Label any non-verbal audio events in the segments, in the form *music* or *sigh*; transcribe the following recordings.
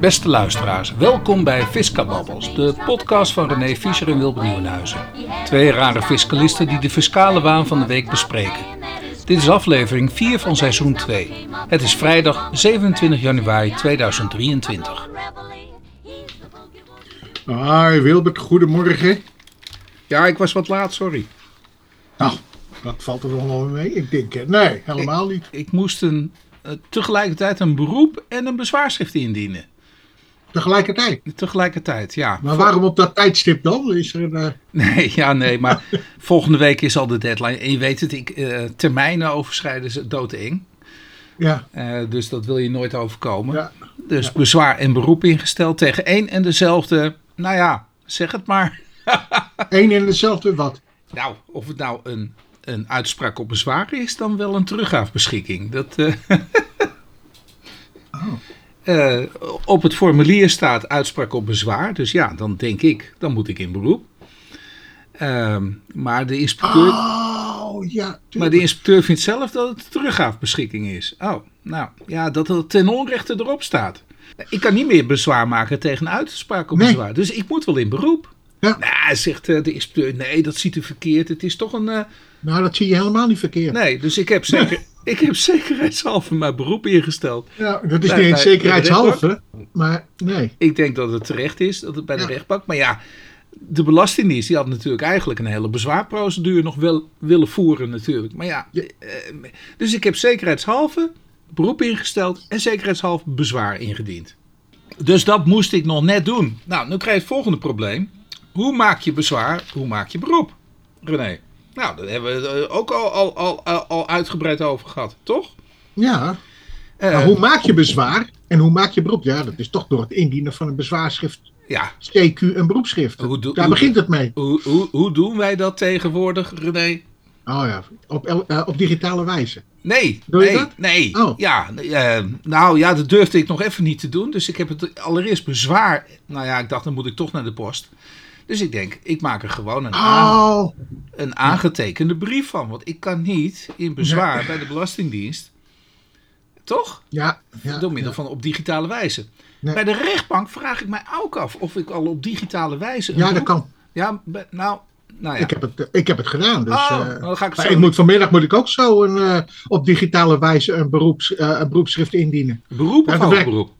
Beste luisteraars, welkom bij Fiscababbels, de podcast van René Fischer en Wilbert Nieuwenhuizen. Twee rare fiscalisten die de fiscale waan van de week bespreken. Dit is aflevering 4 van seizoen 2. Het is vrijdag 27 januari 2023. Hoi Wilbert, goedemorgen. Ja, ik was wat laat, sorry. Nou, dat valt er nog wel mee. Ik denk, nee, helemaal niet. Ik moest een, eh, tegelijkertijd een beroep en een bezwaarschrift indienen. Tegelijkertijd. Tegelijkertijd, ja. Maar waarom op dat tijdstip dan? Is er een, eh, *laughs* Nee, ja, nee, maar *laughs* volgende week is al de deadline. En je weet het, ik, eh, termijnen overschrijden is doodeng. ja, Eh, dus dat wil je nooit overkomen. ja. Dus bezwaar en beroep ingesteld tegen één en dezelfde. Nou ja, zeg het maar. *laughs* één en dezelfde wat? Nou, of het nou een, een uitspraak op bezwaar is, dan wel een teruggaafbeschikking. Dat, eh, eh, op het formulier staat uitspraak op bezwaar. Dus ja, dan denk ik, dan moet ik in beroep. Ehm, maar, de inspecteur, Oh, ja. maar de inspecteur vindt zelf dat het teruggaafbeschikking is. Oh, nou ja, dat het ten onrechte erop staat. Ik kan niet meer bezwaar maken tegen een uitspraak op Nee. bezwaar. Dus ik moet wel in beroep. Ja. Nou, zegt eh, de inspecteur, nee, dat ziet u verkeerd. Het is toch een... Nou, dat zie je helemaal niet verkeerd. Nee, dus ik heb, zeker, *laughs* ik heb zekerheidshalve mijn beroep ingesteld. Ja, dat is Bij- niet eens zekerheidshalve, maar nee. Ik denk dat het terecht is, dat het bij de rechtbank. Maar ja, de Belastingdienst die had natuurlijk eigenlijk een hele bezwaarprocedure nog wel willen voeren natuurlijk. Maar ja, Ja. eh, dus ik heb zekerheidshalve beroep ingesteld en zekerheidshalve bezwaar ingediend. Dus dat moest ik nog net doen. Nou, nu krijg je het volgende probleem. Hoe maak je bezwaar, hoe maak je beroep? René. Nou, daar hebben we het eh, ook al, al, al, al, uitgebreid over gehad, toch? Ja, maar hoe maak je bezwaar en hoe maak je beroep? Ja, dat is toch door het indienen van een bezwaarschrift, Ja, CQ en beroepschrift. Daar begint het mee. Hoe, hoe, hoe doen wij dat tegenwoordig, René? Oh ja, op, eh, op digitale wijze. Nee, Doe je nee, dat? nee. Oh. Ja, nou ja, dat durfde ik nog even niet te doen. Dus ik heb het allereerst bezwaar. Nou ja, ik dacht, dan moet ik toch naar de post. Dus ik denk, ik maak er gewoon een, Oh, een aangetekende brief van. Want ik kan niet in bezwaar bij de Belastingdienst. Toch? ja. ja Door middel ja. van op digitale wijze. Nee. Bij de rechtbank vraag ik mij ook af of ik al op digitale wijze. Ja, dat kan. Ja, nou, nou ja. Ik, heb het, ik heb het gedaan. Dus, Oh, eh, dan ga ik maar zo- ik moet, vanmiddag moet ik ook zo een, eh, op digitale wijze een, beroeps, eh, een beroepsschrift indienen. Beroep of hoger beroep?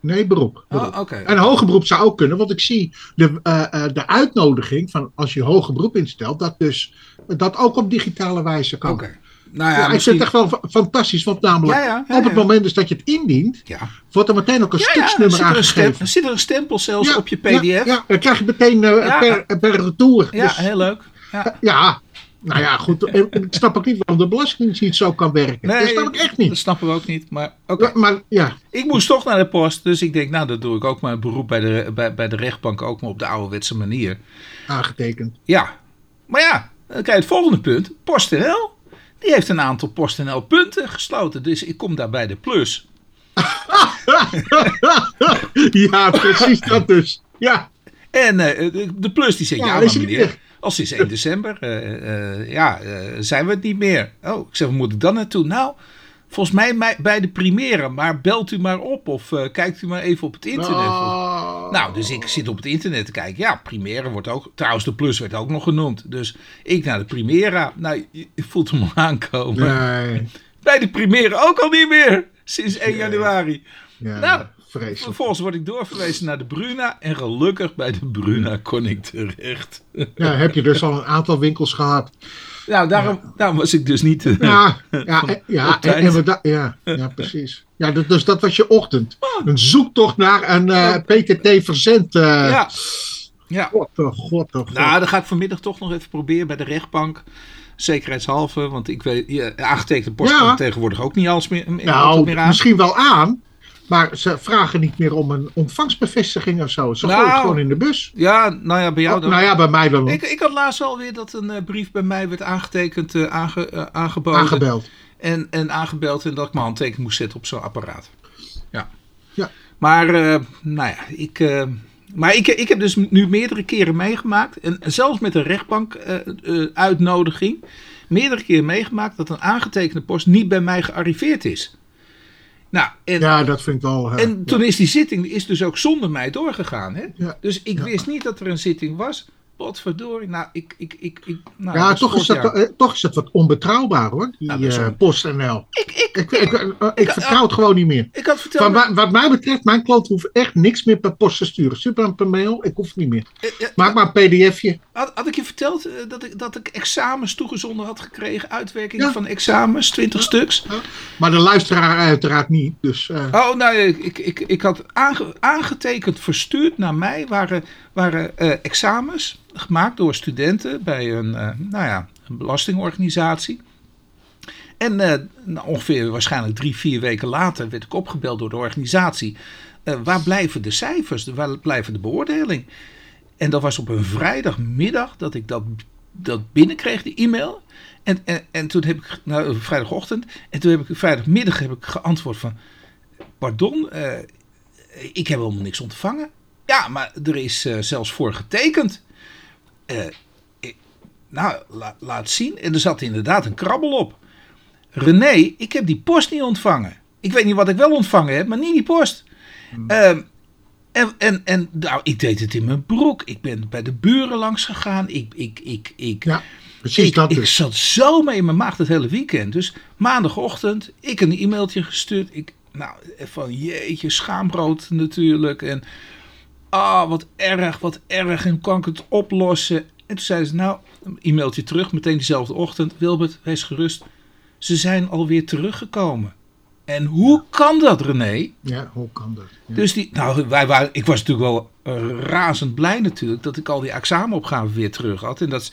Nee, beroep. Oh. En hoger beroep zou ook kunnen, want ik zie de, eh, eh, de uitnodiging van als je hoger beroep instelt, dat dus dat ook op digitale wijze kan. Oké. Nou Ja, ja, ik misschien... vind het echt wel fa- fantastisch, want namelijk Ja, ja, ja, op het ja. moment dus dat je het indient, Ja. wordt er meteen ook een Ja, ja, stuknummer zit er, aangegeven. zit er een stempel zelfs Ja, op je PDF? Ja, Ja, ja, dan krijg je meteen eh, Ja. per, per retour. Dus- heel leuk. Ja. Nou ja, goed. Ik snap ook niet waarom de Belastingdienst niet zo kan werken. dat snap ik echt Dat niet. snappen we ook niet. Maar oké. Maar ja, Ik moest toch naar de post. Dus ik denk, nou, dat doe ik ook mijn beroep bij de, bij, bij de rechtbank ook maar op de ouderwetse manier. aangetekend. Ja. Maar ja, dan krijg je het volgende punt. PostNL. Die heeft een aantal PostNL punten gesloten. Dus ik kom daar bij de plus. *laughs* ja, precies dat dus. Ja, En eh, de, plus die zegt, Ja, ja, dat maar meneer, als is 1 december, eh, eh, ja, eh, zijn we het niet meer. Oh, ik zeg, waar moet ik dan naartoe? Nou, volgens mij bij de Primera, maar belt u maar op of kijkt u maar even op het internet. Oh. Nou, dus ik zit op het internet te kijken. Ja, Primera wordt ook, trouwens de plus werd ook nog genoemd. Dus ik naar de Primera. Nou, je, je voelt hem al aankomen. Nee. Bij de Primera ook al niet meer, sinds 1 januari. Ja, Nou, vreselijk. Vervolgens word ik doorverwezen naar de Bruna. En gelukkig bij de Bruna kon ik terecht. Ja, heb je dus al een aantal winkels gehad. Nou, daarom, daarom was ik dus niet... eh, Ja, ja, *laughs* en- ja, op en, we ja, ja, precies. Ja, dat- dus dat was je ochtend. Oh. Een zoektocht naar een eh, PTT verzend. eh ja. ja. God, oh god, oh god. Nou, dan ga ik vanmiddag toch nog even proberen bij de rechtbank. Zekerheidshalve, want ik weet, ja, aangetekende post Ja. tegenwoordig ook niet alles meer, nou, meer aan. misschien wel aan. Maar ze vragen niet meer om een ontvangstbevestiging of zo. Ze Nou. gooien het gewoon in de bus. Ja, nou ja, bij jou Oh, dan. nou ja, bij mij dan Ik, ik had laatst wel weer dat een eh, brief bij mij werd aangetekend, eh, aange, eh, aangeboden. aangebeld. En, en aangebeld en dat ik mijn handtekening moest zetten op zo'n apparaat. Ja. Ja. Maar, nou ja, ik, maar ik, ik heb dus nu meerdere keren meegemaakt. En zelfs met een rechtbank eh, eh, uitnodiging. Meerdere keren meegemaakt dat een aangetekende post niet bij mij gearriveerd is. Nou, en, Ja, dat vind ik wel... eh, en toen is die zitting is dus ook zonder mij doorgegaan. Hè? Ja. Dus ik wist niet dat er een zitting was. Potverdorie. Nou, ik... ik, ik, ik nou, ja, dat toch is, dat, eh, toch is het wat onbetrouwbaar hoor, die Nou, dat eh, PostNL. Ik, ik, Ik, ik, eh, ik vertrouw het gewoon niet meer. ik had verteld... Van, wa- wat mij betreft, mijn klant hoeft echt niks meer per post te sturen. Hem per mail, ik hoef het niet meer. eh, eh, Maak maar een pdfje. Had, had ik je verteld eh, dat ik, dat ik examens toegezonden had gekregen? Uitwerking Ja. van examens, 20 stuks. Maar de luisteraar uiteraard niet. Dus eh, Oh, nou, ik, ik, ik had aange- aangetekend, verstuurd naar mij, waren, waren eh, examens gemaakt door studenten bij een, eh, nou ja, een belastingorganisatie. En eh, nou, ongeveer waarschijnlijk drie, vier weken later werd ik opgebeld door de organisatie. Eh, waar blijven de cijfers? Waar blijven de beoordeling? En dat was op een vrijdagmiddag dat ik dat, dat binnenkreeg, die e-mail. En, en, en toen heb ik, nou, vrijdagochtend, en toen heb ik vrijdagmiddag heb ik geantwoord van, pardon, ik heb helemaal niks ontvangen. Ja, maar er is zelfs voor getekend. Eh, nou, la- laat zien. En er zat inderdaad een krabbel op. René, ik heb die post niet ontvangen. Ik weet niet wat ik wel ontvangen heb, maar niet die post. Ehm, en, en, en nou, ik deed het in mijn broek. Ik ben bij de buren langs gegaan. Ik, ik, ik, ik, ja, precies ik, dat ik dus. zat zo mee in mijn maag het hele weekend. Dus maandagochtend, ik een e-mailtje gestuurd. Ik, nou, van jeetje, schaamrood natuurlijk. En ah, wat erg, wat erg. En kan ik het oplossen? En toen zeiden ze, nou, een e-mailtje terug, meteen diezelfde ochtend. Wilbert, wees gerust. Ze zijn alweer teruggekomen. En hoe kan dat, René? Ja, hoe kan dat? Ja. Dus die, nou, wij waren, ik was natuurlijk wel eh, razend blij natuurlijk dat ik al die examenopgaven weer terug had. En dat,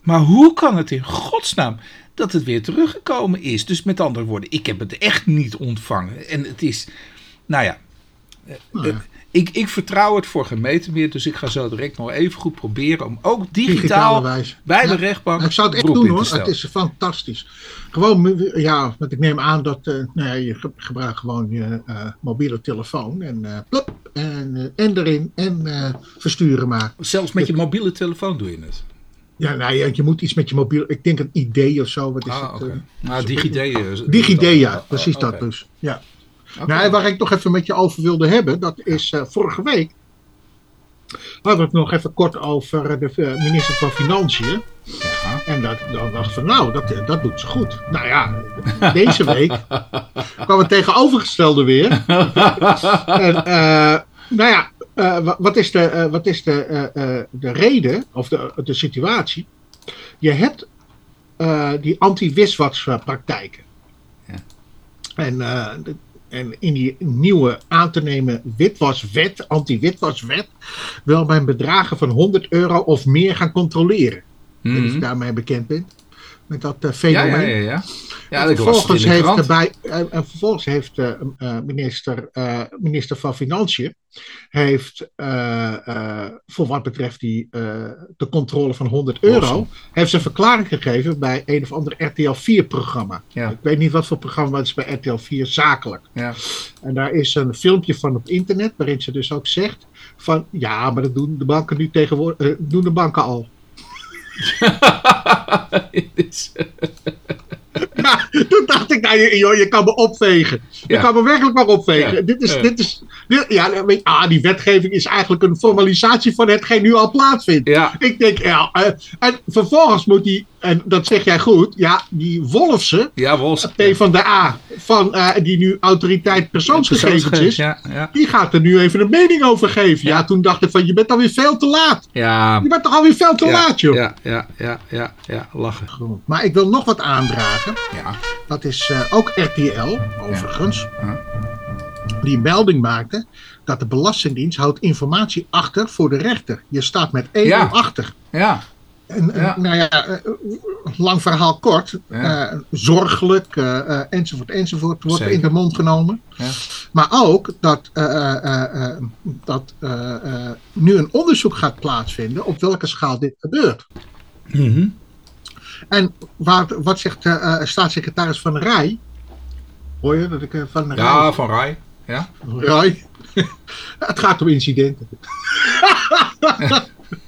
maar hoe kan het in godsnaam dat het weer teruggekomen is? Dus met andere woorden, ik heb het echt niet ontvangen. En het is, nou ja, eh, Nou ja. Ik, ik vertrouw het voor geen meter meer. Dus ik ga zo direct nog even goed proberen om ook digitaal bij de Ja. rechtbank Ik zou het echt doen hoor. Het is fantastisch. Gewoon, ja, want ik neem aan dat eh, nou ja, je ge- gebruikt gewoon je eh, mobiele telefoon. En, eh, plop, en, en erin en versturen maar. Zelfs met je mobiele telefoon doe je het. Ja, nou ja, je moet iets met je mobiel. Ik denk een idee of zo. Wat is Ah, het? Nou, DigiD. DigiD, ja, Oh, precies dat dus. Ja. Nou, waar ik nog even met je over wilde hebben, dat is eh, vorige week. Hadden we het nog even kort over de eh, minister van Financiën. Ja. En dat, dan dacht ik van, nou, dat, eh, dat doet ze goed. Nou ja, deze week *laughs* kwam het tegenovergestelde weer. *laughs* en, eh, nou ja, eh, wa- wat is de, eh, wat is de, eh, eh, de reden, of de, de situatie? Je hebt eh, die anti-wiswaspraktijken. Ja. En, eh, en in die nieuwe aan te nemen witwaswet, anti-witwaswet, wil men bedragen van 100 euro of meer gaan controleren. Niet of je Mhm. daarmee bekend bent. Met dat eh, Ja, fenomeen. ja, ja. ja. ja En vervolgens in de heeft, krant. erbij, en, en vervolgens heeft eh, eh, minister, eh, minister van Financiën heeft, eh, eh, voor wat betreft die, eh, de controle van 100 euro, heeft ze een verklaring gegeven bij een of ander RTL 4 programma. Ja. Ik weet niet wat voor programma, het is bij RTL 4 zakelijk. Ja. En daar is een filmpje van op internet waarin ze dus ook zegt van ja, maar dat doen de banken nu tegenwoordig, eh, doen de banken al. *laughs* Is- Ja, toen dacht ik, nou, joh, je kan me opvegen. Je Ja. kan me werkelijk maar opvegen. Ja. Dit is, Ja. dit is, dit- ja, weet je, ah, die wetgeving is eigenlijk een formalisatie van hetgeen nu al plaatsvindt. Ik denk, ja, eh, en vervolgens moet die, en dat zeg jij goed, ja, die Wolfse, ja. P van de A, van, eh, die nu autoriteit persoonsgegevens is, Ja, ja. die gaat er nu even een mening over geven. Ja, toen dacht ik van, je bent alweer veel te laat. Ja, Je bent toch alweer veel te laat, joh. Ja, ja, ja, ja, ja, lachen. Maar ik wil nog wat aandragen. Ja, Dat is eh, ook RTL, overigens. Die een melding maakte dat de Belastingdienst houdt informatie achter voor de rechter. Je staat met 1 Ja. achter. ja, En, Ja. nou ja, eh, lang verhaal kort. Ja. eh, zorgelijk, eh, enzovoort, enzovoort, wordt Zeker. in de mond genomen. Ja. Maar ook dat, dat nu een onderzoek gaat plaatsvinden op welke schaal dit gebeurt. Mhm. En waar, wat zegt eh, staatssecretaris Van Rij? Hoor je dat ik Van Rij... ja, van Rai. Ja, Rij? *laughs* het gaat om incidenten.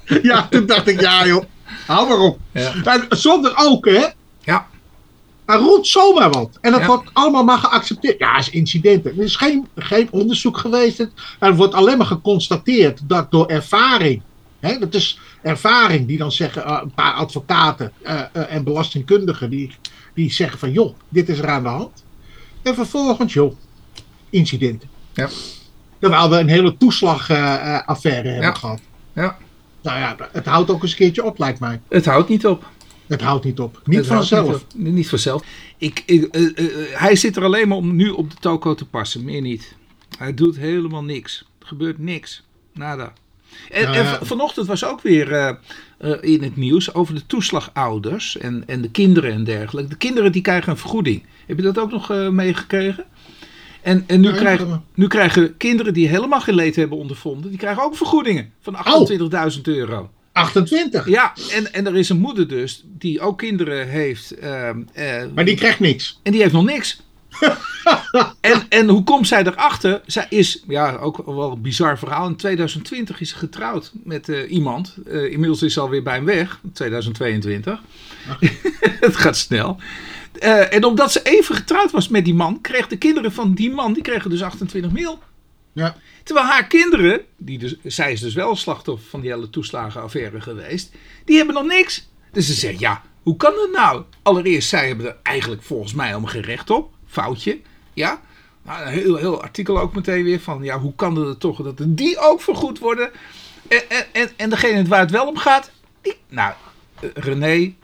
*laughs* ja, toen dacht ik, ja joh, hou maar op. ja, zonder ook, hè, ja, Hij roept zomaar wat. En dat Ja. wordt allemaal maar geaccepteerd. Ja, is incidenten. Er is geen, geen onderzoek geweest. Er wordt alleen maar geconstateerd dat door ervaring. Hè, dat is ervaring die dan zeggen, eh, een paar advocaten eh, eh, en belastingkundigen die, die zeggen van joh, dit is er aan de hand. En vervolgens, joh, incidenten. Ja. Terwijl we een hele toeslagaffaire hebben Ja. gehad. Ja. Nou ja, het houdt ook eens een keertje op, lijkt mij. Het houdt niet op. Het houdt niet op. Niet Het vanzelf. Niet, op. niet vanzelf. Ik, ik, eh, eh, eh, hij zit er alleen maar om nu op de toko te passen, meer niet. Hij doet helemaal niks. Er gebeurt niks. Nada. En, Nou ja. vanochtend was ook weer in het nieuws over de toeslagouders en, en de kinderen en dergelijke. De kinderen die krijgen een vergoeding. Heb je dat ook nog meegekregen? En, en nu, maar- nu krijgen kinderen die helemaal geen leed hebben ondervonden, die krijgen ook vergoedingen van 28.000 euro. 28. Ja, en, en er is een moeder dus die ook kinderen heeft. ehm, eh, Maar die krijgt niks. en die heeft nog niks. *laughs* en, en hoe komt zij erachter? Zij is, ja, ook wel een bizar verhaal. In 2020 is ze getrouwd met eh, iemand. Eh, inmiddels is ze alweer bij hem weg, 2022. *laughs* Het gaat snel. Eh, en omdat ze even getrouwd was met die man, kreeg de kinderen van die man, die kregen dus 28 mil. Ja. Terwijl haar kinderen, die dus, zij is dus wel slachtoffer van die hele toeslagenaffaire geweest, die hebben nog niks. Dus ze zegt, ja, hoe kan dat nou? Allereerst, zij hebben er eigenlijk volgens mij helemaal geen recht op. Foutje, ja. Nou, een heel, heel artikel ook meteen weer van, ja, hoe kan het toch dat die ook vergoed worden? En, en, en, en degene waar het wel om gaat, die, nou, eh, René,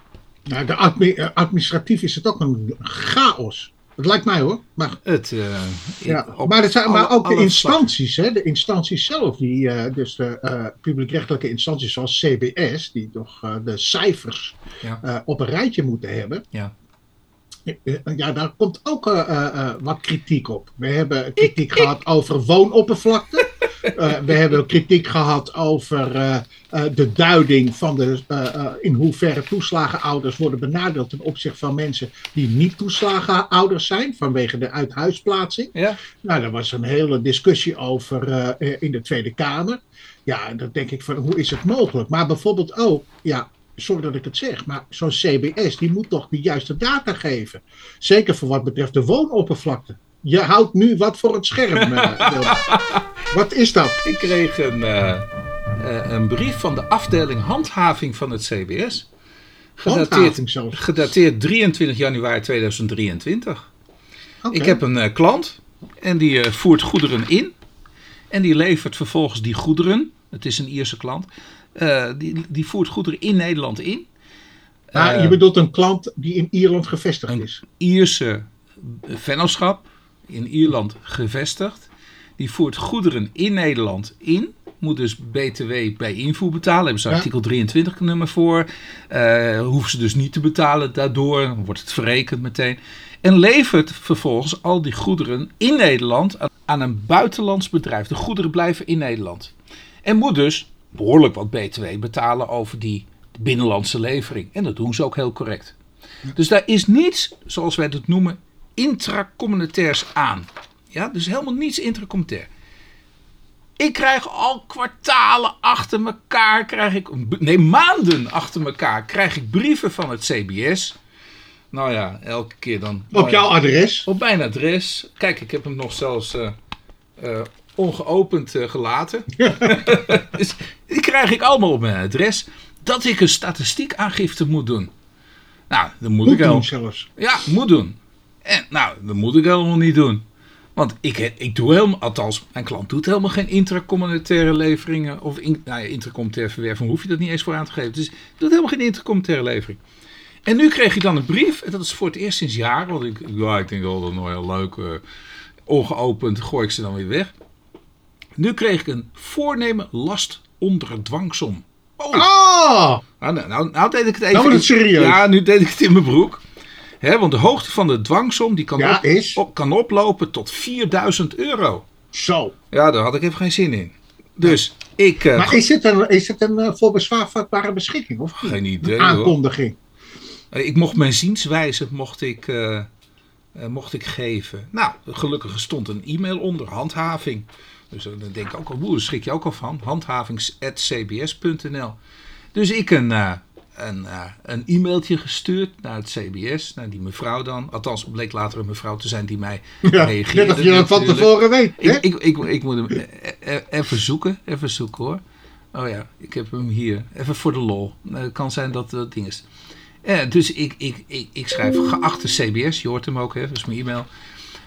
Nou, de admi- eh, administratief is het ook een chaos. Dat lijkt mij hoor. Maar, het... eh, ja. op maar, er zijn, maar ook de instanties, hè, de instanties zelf, die, eh, dus de publiekrechtelijke instanties zoals CBS, die toch de cijfers Ja. op een rijtje moeten hebben. Ja. Ja, daar komt ook wat kritiek op. We hebben kritiek gehad over woonoppervlakte. Eh, we hebben kritiek gehad over eh, eh, de duiding van de, in hoeverre toeslagenouders worden benadeeld ten opzichte van mensen die niet toeslagenouders zijn vanwege de uithuisplaatsing. Ja, Nou, daar was een hele discussie over in de Tweede Kamer. Ja, dan denk ik van hoe is het mogelijk? Maar bijvoorbeeld ook, ja, sorry dat ik het zeg, maar zo'n CBS die moet toch de juiste data geven. Zeker voor wat betreft de woonoppervlakte. Je houdt nu wat voor het scherm. *laughs* Wilma. wat is dat? Ik kreeg een, eh, eh, een brief van de afdeling handhaving van het CBS. Gedateerd, gedateerd 23 januari 2023. Oké. Ik heb een klant en die voert goederen in. En die levert vervolgens die goederen. Het is een Ierse klant. die, die voert goederen in Nederland in. Maar Eh, je bedoelt een klant die in Ierland gevestigd een- is. Ierse vennootschap in Ierland gevestigd. Die voert goederen in Nederland in. Moet dus BTW bij invoer betalen. Hebben ze Ja. artikel 23 nummer voor. Eh hoeven ze dus niet te betalen daardoor. Dan wordt het verrekend meteen. En levert vervolgens al die goederen in Nederland aan- aan een buitenlands bedrijf. De goederen blijven in Nederland. En moet dus behoorlijk wat BTW betalen over die binnenlandse levering. En dat doen ze ook heel correct. Dus daar is niets, zoals wij het noemen, intracommunautairs aan. Ja, dus helemaal niets intracommunautair. Ik krijg al kwartalen achter elkaar, krijg ik, nee maanden achter elkaar, krijg ik brieven van het CBS. Nou ja, elke keer dan. Op ja, jouw adres. op mijn adres. Kijk, ik heb hem nog zelfs eh, eh, ongeopend eh, gelaten. *laughs* dus die krijg ik allemaal op mijn adres. Dat ik een statistiekaangifte moet doen. Nou, dat moet, Moet ik wel. doen zelfs. Ja, moet doen. En nou, dat moet ik helemaal niet doen. Want ik, ik doe helemaal, althans, mijn klant doet helemaal geen intracommunautaire leveringen. Of in, nou ja, intracommunautaire verwerving hoef je dat niet eens voor aan te geven. Dus ik doe helemaal geen intracommunautaire levering. En nu kreeg ik dan een brief, en dat is voor het eerst sinds jaren, want ik, ja, ik denk wel dat nog heel leuk, eh, ongeopend gooi ik ze dan weer weg. Nu kreeg ik een voornemen last onder dwangsom. Oh, Ah! nou, nou, nou, nou deed ik het even. Nou wordt het in- serieus. Ja, nu deed ik het in mijn broek. Hè, want de hoogte van de dwangsom die kan, Ja, op- is? op- kan oplopen tot 4000 euro. Zo. Ja, daar had ik even geen zin in. Dus ik. eh, Maar is het een, is het een eh, voor bezwaar vatbare beschikking? Of? Geen idee, Een hoor. aankondiging. Ik mocht mijn zienswijze mocht ik, eh, eh, mocht ik geven. Nou, gelukkig stond een e-mail onder, handhaving. Dus eh, dan denk ik ook al, daar schrik je ook al van. Handhavings.cbs.nl Dus ik een, eh, een, eh, een e-mailtje gestuurd naar het CBS, naar die mevrouw dan. Althans, het bleek later een mevrouw te zijn die mij Ja, reageerde. net als je dat van tevoren weet. hè? Ik, ik, ik, ik moet hem eh, eh, even zoeken, even zoeken hoor. Oh ja, ik heb hem hier. Even voor de lol. Het kan zijn dat dat ding is. Eh, dus ik, ik, ik, ik schrijf, geachte CBS, je hoort hem ook, hè, dat is mijn e-mail.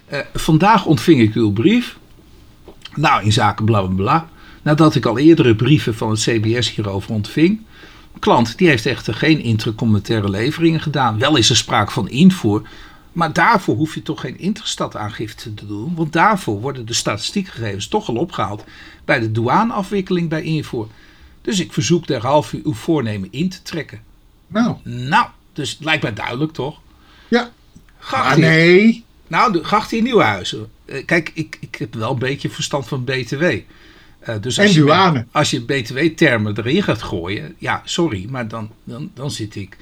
Eh, vandaag ontving ik uw brief. Nou, in zaken bla bla bla. Nadat ik al eerdere brieven van het CBS hierover ontving. Klant die heeft echter geen intracommunautaire leveringen gedaan. Wel is er sprake van invoer. Maar daarvoor hoef je toch geen interstataangifte te doen. Want daarvoor worden de statistiekgegevens toch al opgehaald bij de douaneafwikkeling bij invoer. Dus ik verzoek derhalve uw voornemen in te trekken. Nou, Nou, dus het lijkt mij duidelijk toch? ja. Gracht Maar hier. nee. Nou, de gracht in Nieuwhuizen. Eh, Kijk, ik, ik heb wel een beetje verstand van BTW. Eh, dus als En je, als je BTW-termen erin gaat gooien, ja, sorry, maar dan, dan, dan zit ik.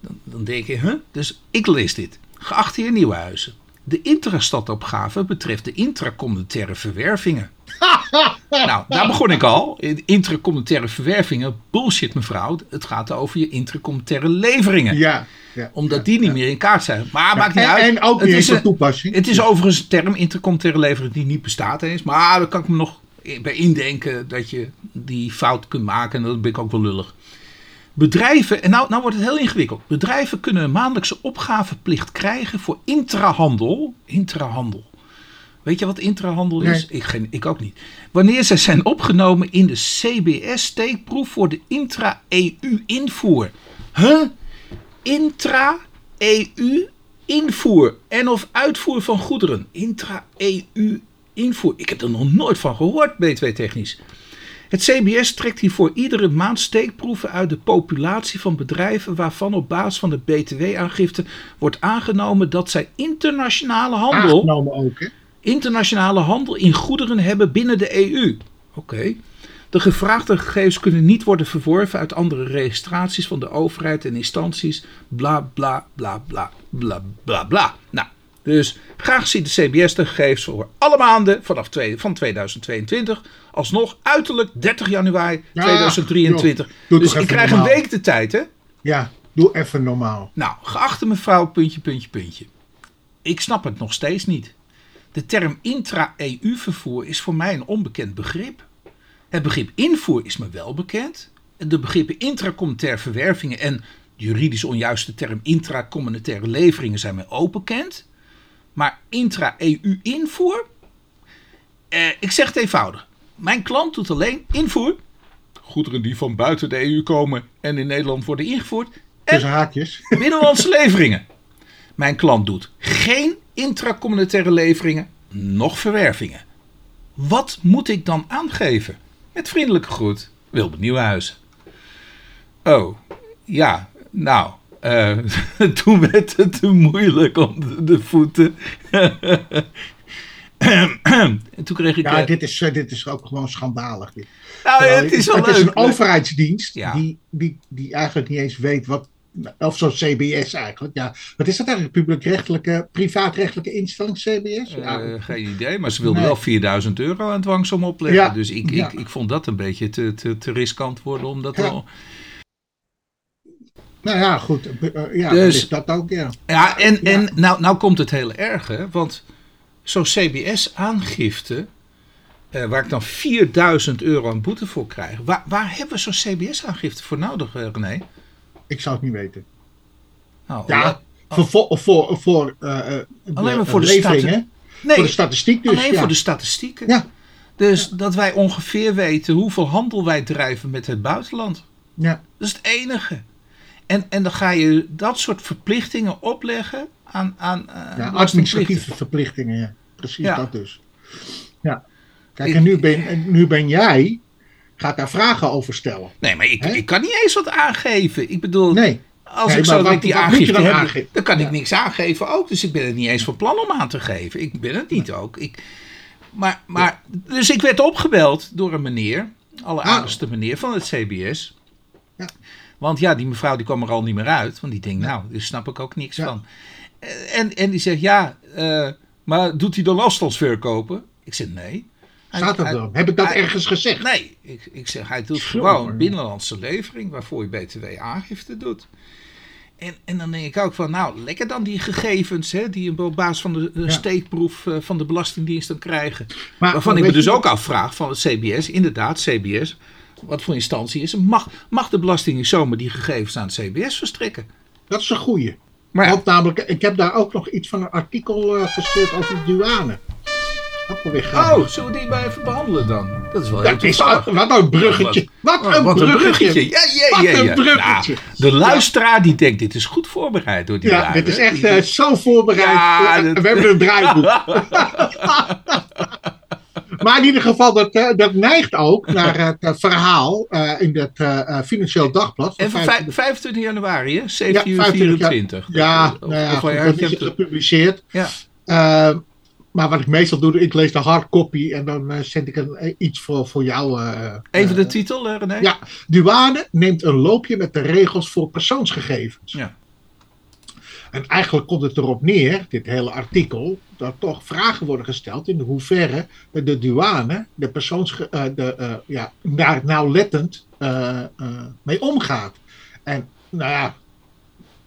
Dan, dan denk ik, huh? Dus ik lees dit. Geachte heer Nieuwhuizen. De intrastadopgave betreft de intracommunautaire verwervingen. *laughs* nou, daar begon ik al. Intracommunautaire verwervingen, bullshit mevrouw. Het gaat over je intracommunautaire leveringen. Ja. ja. Omdat die niet meer in kaart zijn. Maar maakt niet en, uit. en ook Het niet is een- toepassing. het is overigens een term, intercommunautaire levering, die niet bestaat eens. Maar daar kan ik me nog bij indenken dat je die fout kunt maken. En dat ben ik ook wel lullig. Bedrijven, en nou, nou wordt het heel ingewikkeld. Bedrijven kunnen een maandelijkse opgaveplicht krijgen voor intrahandel. Intrahandel. Weet je wat intrahandel is? Ik, geen, ik ook niet. Wanneer zij zijn opgenomen in de CBS-steekproef voor de intra-EU-invoer. Huh? Intra-EU-invoer en of uitvoer van goederen. Intra-EU-invoer. Ik heb er nog nooit van gehoord, BTW-technisch. Het CBS trekt hiervoor iedere maand steekproeven uit de populatie van bedrijven waarvan op basis van de BTW-aangifte wordt aangenomen dat zij internationale handel, ook, hè? internationale handel in goederen hebben binnen de EU. Oké. De gevraagde gegevens kunnen niet worden verworven uit andere registraties van de overheid en instanties. Bla bla bla bla bla bla bla. Nou, dus graag ziet de CBS de gegevens voor alle maanden vanaf twee, van 2022. Alsnog uiterlijk 30 januari Ja, 2023. joh, doe dus ik krijg een week de tijd, hè? Ja, doe even normaal. Nou, geachte mevrouw, puntje, puntje, puntje. Ik snap het nog steeds niet. De term intra-EU-vervoer is voor mij een onbekend begrip. Het begrip invoer is me wel bekend. De begrippen intracommunautaire verwervingen en de juridisch onjuiste term intracommunautaire leveringen zijn mij ook bekend. Maar intra-EU-invoer? Eh, ik zeg het eenvoudig. Mijn klant doet alleen invoer. Goederen die van buiten de EU komen en in Nederland worden ingevoerd. En Tussen haakjes. *laughs* Binnenlandse leveringen. Mijn klant doet geen intracommunautaire leveringen, noch verwervingen. Wat moet ik dan aangeven? Met vriendelijke groet, Wilbert Nieuwenhuizen. Oh, ja, nou, eh, *laughs* toen werd het te moeilijk onder de voeten. en toen kreeg ik... Ja, eh, dit is, eh, dit is ook gewoon schandalig. Dit. nou, Terwijl het is wel het leuk. is een overheidsdienst Ja. die, die, die eigenlijk niet eens weet wat. Of zo'n CBS eigenlijk. Ja. Wat is dat eigenlijk? Publiekrechtelijke, privaatrechtelijke instelling CBS? Ja. Geen idee, maar ze wilden Nee. wel 4000 euro aan dwangsom opleggen. Ja, Dus ik, ik, ik vond dat een beetje te, te, te riskant worden. Omdat Ja. wel- Nou ja, goed. eh, eh, ja, Dus- is dat ook, ja. Ja, en, Ja. en nou, nou komt het heel erg, hè? Want zo'n CBS-aangifte, eh, waar ik dan 4000 euro aan boete voor krijg. Waar, waar hebben we zo'n CBS-aangifte voor nodig, René? Ik zou het niet weten. Nou, Ja, voor, voor, voor, voor Alleen maar voor de leveringen. nee, Voor de statistiek dus. alleen ja. voor de statistieken. Ja. Dus dat wij ongeveer weten hoeveel handel wij drijven met het buitenland. ja. Dat is het enige. En, en dan ga je dat soort verplichtingen opleggen aan, aan eh, ja, administratieve verplichtingen, ja. Precies Ja. dat dus. Ja. Kijk, Ik- en nu ben, en nu ben jij, gaat daar vragen over stellen. Nee, maar ik, ik kan niet eens wat aangeven. Ik bedoel, Nee. als Nee, ik zo met die aangifte dan heb, aangeven? dan kan ik Ja. niks aangeven ook. Dus ik ben het niet eens van plan om aan te geven. Ik ben het niet ook. Ik, maar, maar, dus ik werd opgebeld door een meneer, alleraardigste meneer van het CBS. Ja. Want ja, die mevrouw die kwam er al niet meer uit. Want die denkt, nou, daar snap ik ook niks Ja. van. En, en die zegt, ja, eh, maar doet hij dan afstandsverkopen? Ik zeg, nee. Staat dat dan? Heb ik dat hij- ergens gezegd? Nee, ik, ik zeg, hij doet gewoon binnenlandse levering waarvoor je BTW-aangifte doet. En, en dan denk ik ook van, nou, lekker dan die gegevens, hè, die je op basis van de Ja. steekproef eh, van de Belastingdienst dan krijgen. Maar, Waarvan ik me dus ook afvraag van het CBS, inderdaad, CBS, wat voor instantie is? Mag, mag de Belastingdienst zomaar die gegevens aan het CBS verstrekken? Dat is een goeie. Maar Want namelijk, ik heb daar ook nog iets van een artikel eh, gestuurd over de douane. Oh, zullen we die maar even behandelen dan? Dat is wel heel Dat is, toevallig. wat een bruggetje. Wat, een, wat bruggetje. Ja, ja, Wat ja, een ja. bruggetje. Nou, de luisteraar die denkt, dit is goed voorbereid door die Ja, dit is echt eh, zo voorbereid. Ja, We- dat- We hebben een draaiboek. *laughs* *laughs* maar in ieder geval, dat, eh, dat neigt ook naar het eh, verhaal eh, in het Financieel Dagblad. En van 25 vij- 25 januari, hè? 17 uur 25 jaar. 24. Ja, Of- nou ja, of dat is gepubliceerd. Ja. Maar wat ik meestal doe, ik lees de hardcopy en dan eh, zend ik een, iets voor, voor jou. Even de titel, René? Ja, douane neemt een loopje met de regels voor persoonsgegevens. Ja. En eigenlijk komt het erop neer, dit hele artikel, dat toch vragen worden gesteld in hoeverre de douane de persoons, eh, de, eh, ja, daar nauwlettend eh, mee omgaat. En nou ja,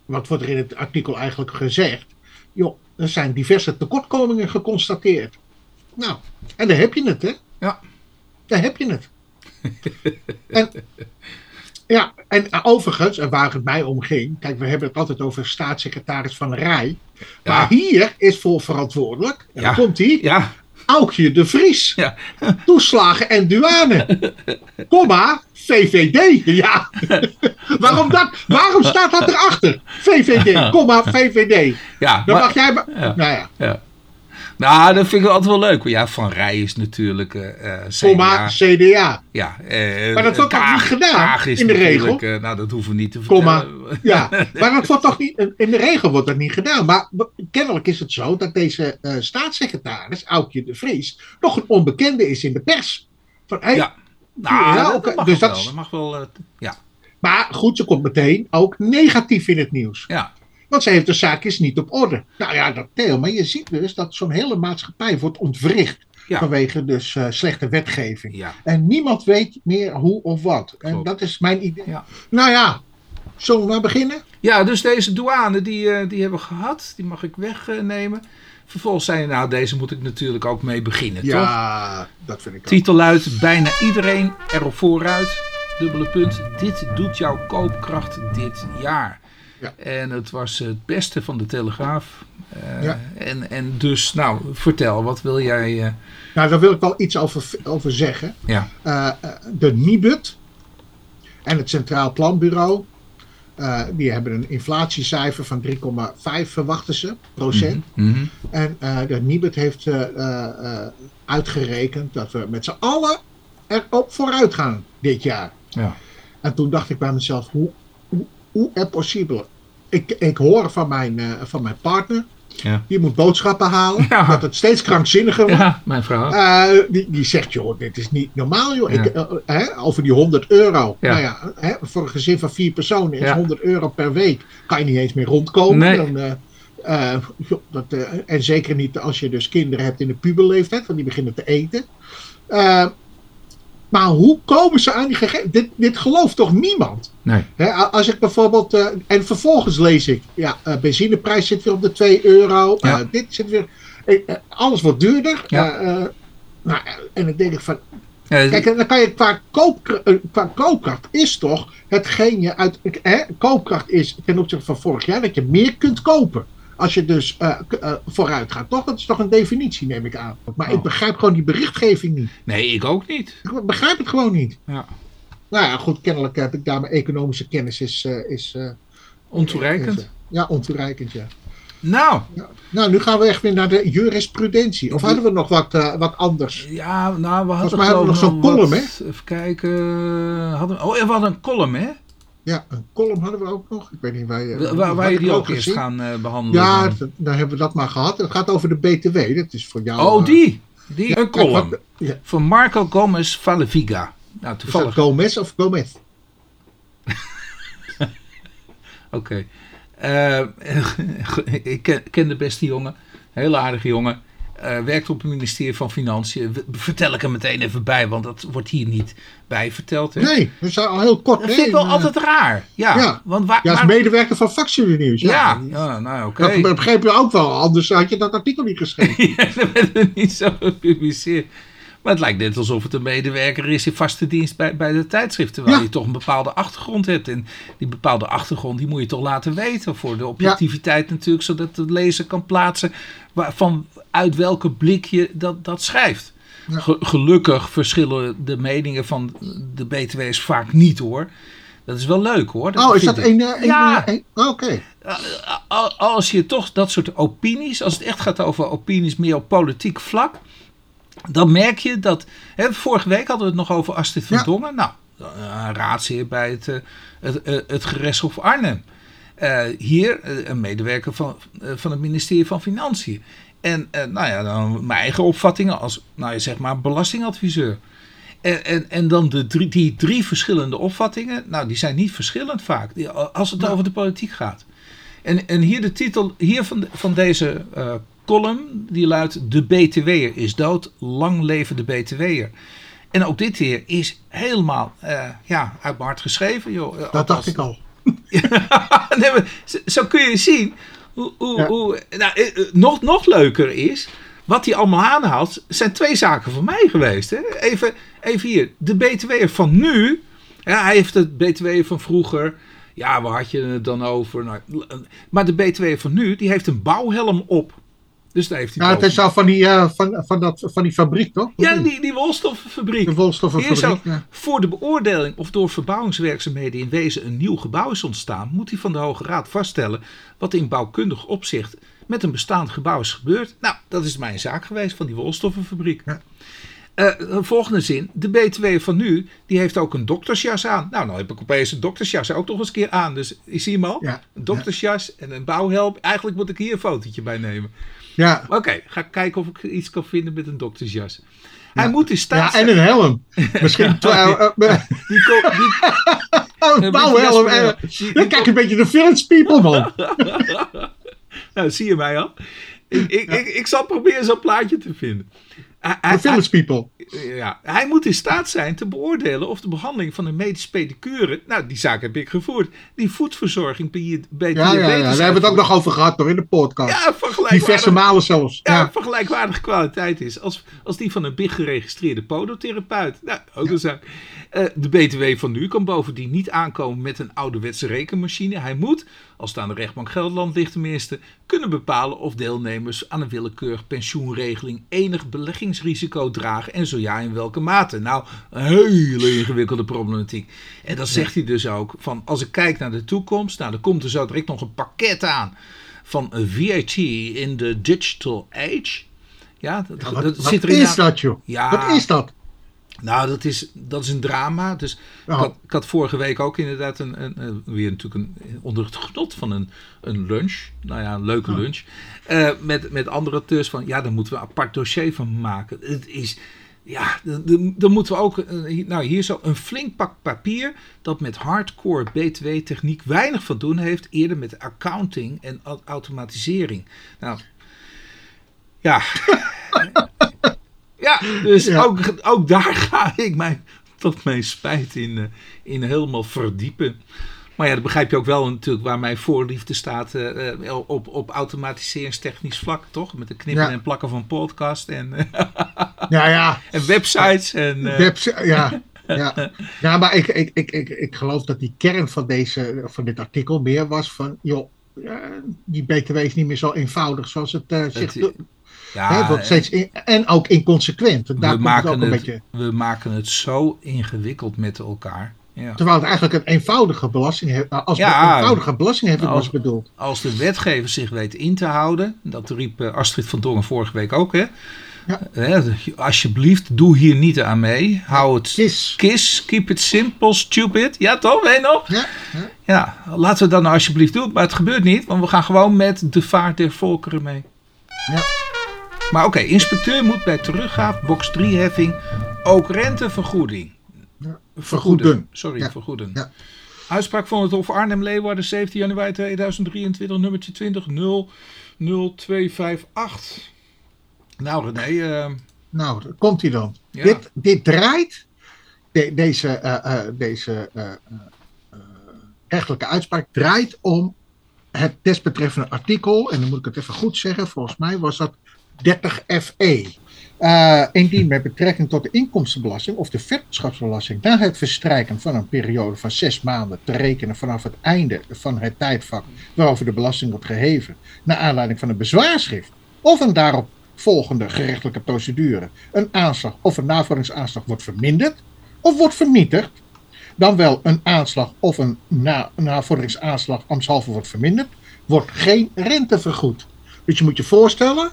wat wordt er in het artikel eigenlijk gezegd? Joh, er zijn diverse tekortkomingen geconstateerd. Nou, en daar heb je het, hè? Ja. Daar heb je het. *laughs* en, ja, en overigens, en waar het mij om ging, kijk, we hebben het altijd over staatssecretaris van Rij. Maar Ja. hier is voor verantwoordelijk, en Ja. dan komt hij, Ja, Aukje de Vries. ja. *laughs* Toeslagen en douane. Komma, VVD. Ja. *laughs* Waarom, dat, waarom staat dat erachter? VVD, *laughs* komma, VVD. ja. Dan mag jij... maar- Ja. Nou ja, ja. Nou, dat vind ik altijd wel leuk. Ja, Van Rij is natuurlijk eh eh, CDA. komma, CDA. Ja, eh, Maar dat wordt toch niet gedaan in de regel? nou, dat hoeven we niet te vertellen. Ja, *laughs* maar dat wordt toch niet... In de regel wordt dat niet gedaan. Maar kennelijk is het zo dat deze staatssecretaris, Aukje de Vries, nog een onbekende is in de pers. Van, hey, Ja. Nou, Ja, dat, mag dus wel. dat mag wel. ja, Maar goed, ze komt meteen ook negatief in het nieuws. ja. Want ze heeft de zaakjes niet op orde. Nou ja, dat deel. Maar je ziet dus dat zo'n hele maatschappij wordt ontwricht. Ja. Vanwege dus eh, slechte wetgeving. ja. En niemand weet meer hoe of wat. En dat is mijn idee. Ja. Nou ja, zullen we maar beginnen? Ja, dus deze douane, die, eh, die hebben we gehad. Die mag ik wegnemen. Vervolgens zei je, nou, deze moet ik natuurlijk ook mee beginnen, toch? Ja, dat vind ik ook. Titel luidt, bijna iedereen erop vooruit. Dubbele punt, dit doet jouw koopkracht dit jaar. Ja. En het was het beste van de Telegraaf. Eh, Ja. en, en dus, nou, vertel, wat wil jij... eh, Nou, daar wil ik wel iets over, over zeggen. ja, Eh, de NIBUD en het Centraal Planbureau. die hebben een inflatiecijfer van 3,5 verwachten ze, procent. Mhm. En eh, de Nibud heeft uitgerekend dat we met z'n allen erop vooruit gaan dit jaar. ja. En toen dacht ik bij mezelf, hoe, hoe, er possible? Ik, ik hoor van mijn, eh, van mijn partner, Ja. die moet boodschappen halen, Ja. dat het steeds krankzinniger wordt. ja, mijn vrouw. Eh, die, die zegt, joh, dit is niet normaal, joh. Ja. Ik, eh, hè, over die 100 euro. Ja. Nou ja, hè, voor een gezin van vier personen is Ja. 100 euro per week. Kan je niet eens meer rondkomen. Nee. Dan, joh, dat, en zeker niet als je dus kinderen hebt in de puberleeftijd, want die beginnen te eten. Maar hoe komen ze aan die gegevens? Dit, dit gelooft toch niemand? Nee. Als ik bijvoorbeeld. eh, en vervolgens lees ik. Ja, eh, benzineprijs zit weer op de 2 euro. eh, Ja. dit zit weer. alles wordt duurder. Ja. Nou, en dan denk ik van. Eh, Kijk, en dan kan je qua, koop, qua koopkracht is toch hetgeen je uit. Hè, koopkracht is ten opzichte van vorig jaar dat je meer kunt kopen. Als je dus eh, vooruit gaat. Toch? Dat is toch een definitie, neem ik aan. Maar Oh. ik begrijp gewoon die berichtgeving niet. nee, ik ook niet. Ik begrijp het gewoon niet. Ja. Nou ja, goed, kennelijk heb ik daar mijn economische kennis is. eh, is Ontoereikend. is, ja, ontoereikend, ja. Nou, ja. Nou, nu gaan we echt weer naar de jurisprudentie. Of hadden we nog wat, wat anders? ja, nou, we hadden mij hadden we nog zo'n column, wat- Even kijken. Hadden, we- oh, we hadden een column, hè? Ja, een column hadden we ook nog. Ik weet niet waar je... Waar, waar je die ook eerst gaan eh, behandelen. Ja, dan. d- dan hebben we dat maar gehad. Het gaat over de BTW. Dat is voor jou... Oh, eh, die. die ja, een kijk, column. wat- ja. Van Marco Gomez Valeviga. Nou, Is dat toevallig. Gomez of Gomez? *laughs* Oké. Eh, *laughs* ik ken, ken de beste jongen. Hele aardige jongen. Eh, werkt op het ministerie van Financiën. Vertel ik er meteen even bij, want dat wordt hier niet bij verteld. Hè? Nee, dat is al heel kort. Dat hè, vind ik wel in, eh, altijd raar. Ja, ja. want waar, Ja, als waar- medewerker van Factuele Nieuws. Ja, ja, ja, nou oké. Dat begreep je ook wel, anders had je dat artikel niet geschreven. *laughs* Ja, dat werd er niet zo gepubliceerd. Maar het lijkt net alsof het een medewerker is in vaste dienst bij, bij de tijdschrift. Terwijl Ja. je toch een bepaalde achtergrond hebt. En die bepaalde achtergrond die moet je toch laten weten. Voor de objectiviteit natuurlijk. Zodat de lezer kan plaatsen waar, van uit welke blik je dat, dat schrijft. Ja. Ge- gelukkig verschillen de meningen van de BTW's vaak niet hoor. Dat is wel leuk hoor. Oh, is dat eh, een Ja. eh, een- oh, Oké. Al- Als je toch dat soort opinies, als het echt gaat over opinies meer op politiek vlak, dan merk je dat. Hè, vorige week hadden we het nog over Astrid van Ja. Dongen. Nou, een raadsheer bij het, eh, het, eh, het gerechtshof Arnhem. Eh, hier eh, een medewerker van, eh, van het ministerie van Financiën. En eh, nou ja, dan mijn eigen opvattingen als, nou ja, zeg maar, belastingadviseur. En, en, en dan de drie, die drie verschillende opvattingen, nou, die zijn niet verschillend vaak, die- als het Ja. over de politiek gaat. En, en hier de titel hier van, de- van deze eh, column, die luidt De BTW'er is dood, lang leven de BTW'er. En ook dit hier is helemaal eh, ja, uit mijn hart geschreven. Joh. Dat dacht ik al. *laughs* nee, maar zo, zo kun je zien hoe, hoe, hoe nou, eh, eh, nog, nog leuker is. Wat hij allemaal aanhaalt, zijn twee zaken van mij geweest. Hè? Even, even hier. De BTW'er van nu. Ja, hij heeft het BTW'er van vroeger. Ja, waar had je het dan over? Nou, maar de BTW'er van nu, die heeft een bouwhelm op. Dus daar heeft hij Ja, het is al van die, eh, van, van, dat, van die fabriek, toch? Ja, die, die wolstoffenfabriek. De wolstoffenfabriek. zou Ja. voor de beoordeling of door verbouwingswerkzaamheden in wezen een nieuw gebouw is ontstaan, moet hij van de Hoge Raad vaststellen wat in bouwkundig opzicht met een bestaand gebouw is gebeurd. Nou, dat is mijn zaak geweest van die wolstoffenfabriek. Ja. Eh, volgende zin. De BTW van nu, die heeft ook een doktersjas aan. Nou, nou heb ik opeens een doktersjas ook nog eens een keer aan. Dus je ziet hem al. Ja. Een doktersjas en een bouwhelm. Eigenlijk moet ik hier een fotootje bij nemen. Ja. Oké, ga kijken of ik iets kan vinden met een doktersjas. Hij moet in staat ja, en zijn- een helm. Misschien *laughs* eh, *laughs* die, ko- die, *laughs* een Een bouwhelm. die- Dan kijk een beetje de village people, man. Nou, zie je mij al? Ik, ik, ik, ik zal proberen zo'n plaatje te vinden. Hij, village people. ja, hij moet in staat zijn te beoordelen of de behandeling van een medisch pedicure, nou die zaak heb ik gevoerd, die voedverzorging bij, je- bij Ja, ja, ja. diabetes Daar hebben we het ook nog over gehad, toch, in de podcast. Ja, Diverse malen zelfs. Ja, Ja. vergelijkwaardige kwaliteit is als, als die van een big geregistreerde podotherapeut. Nou, ook een zaak. Eh, de BTW van nu kan bovendien niet aankomen met een ouderwetse rekenmachine. Hij moet, als het aan de rechtbank Gelderland ligt tenminste, kunnen bepalen of deelnemers aan een willekeurig pensioenregeling enig beleggingsrisico dragen en zo ja in welke mate. Nou, een hele ingewikkelde problematiek. En dan zegt hij dus ook van als ik kijk naar de toekomst, nou dan komt er zo direct nog een pakket aan van een VAT in de digital age. Ja, dat, Ja, wat dat wat zit er is dat, joh? Ja. Wat is dat? Nou, dat is, dat is een drama. Dus ik, had, ik had vorige week ook inderdaad een, een, een- weer natuurlijk een, onder het genot van een, een lunch. Nou ja, een leuke lunch. eh, met, met andere auteurs van, ja, daar moeten we een apart dossier van maken. Het is, ja, dan moeten we ook, eh, hier- nou hier zo, een flink pak papier dat met hardcore BTW-techniek weinig van doen heeft. Eerder met accounting en au- automatisering. Nou, ja. *laughs* ja, dus Ja. Ook, ook daar *laughs* ga ik mij tot mijn spijt in, eh, in helemaal verdiepen. Maar ja, dat begrijp je ook wel natuurlijk waar mijn voorliefde staat eh, op, op automatiseringstechnisch vlak, toch? Met de knippen Ja. en plakken van podcast en, *laughs* Ja, ja. *laughs* en websites. En, Webs- ja. Ja, ja maar ik, ik, ik, ik, ik geloof dat die kern van, deze, van dit artikel meer was van, joh, die BTW is niet meer zo eenvoudig zoals het eh, zich. Ja, wordt steeds in- en ook inconsequent. Daar we komt het ook maken, een het, beetje. we maken het zo ingewikkeld met elkaar. Ja. Terwijl het eigenlijk een eenvoudige belasting als Ja. eenvoudige belastingheffing Nou, was bedoeld. Als de wetgever zich weet in te houden, dat riep eh, Astrid van Dongen vorige week ook, hè? Ja. Hè, alsjeblieft, doe hier niet aan mee. Hou het Kis. kiss, keep it simple, stupid. Ja, toch? Weet nog? Ja, ja. Ja, laten we dat nou alsjeblieft doen. Maar het gebeurt niet, want we gaan gewoon met de vaart der volkeren mee. Ja. Maar oké, inspecteur moet bij teruggaaf, box 3 heffing, ook rentevergoeding. Ja, vergoeden. Sorry, Ja. vergoeden. Ja. Uitspraak van het Hof Arnhem-Leeuwarden, 17 januari 2023, nummertje 20 00258. Nou René, eh, Nou, komt hij dan. Dit, dit draait, de- deze, eh, eh, deze eh, rechtelijke uitspraak draait om het desbetreffende artikel. En dan moet ik het even goed zeggen, volgens mij was dat 30FE. Eh, indien met betrekking tot de inkomstenbelasting of de vennootschapsbelasting na het verstrijken van een periode van zes maanden te rekenen vanaf het einde van het tijdvak waarover de belasting wordt geheven, naar aanleiding van een bezwaarschrift of een daarop volgende gerechtelijke procedure, een aanslag of een navorringsaanslag wordt verminderd of wordt vernietigd, dan wel een aanslag of een na navorringsaanslag ambtshalve wordt verminderd, wordt geen rente vergoed. Dus je moet je voorstellen,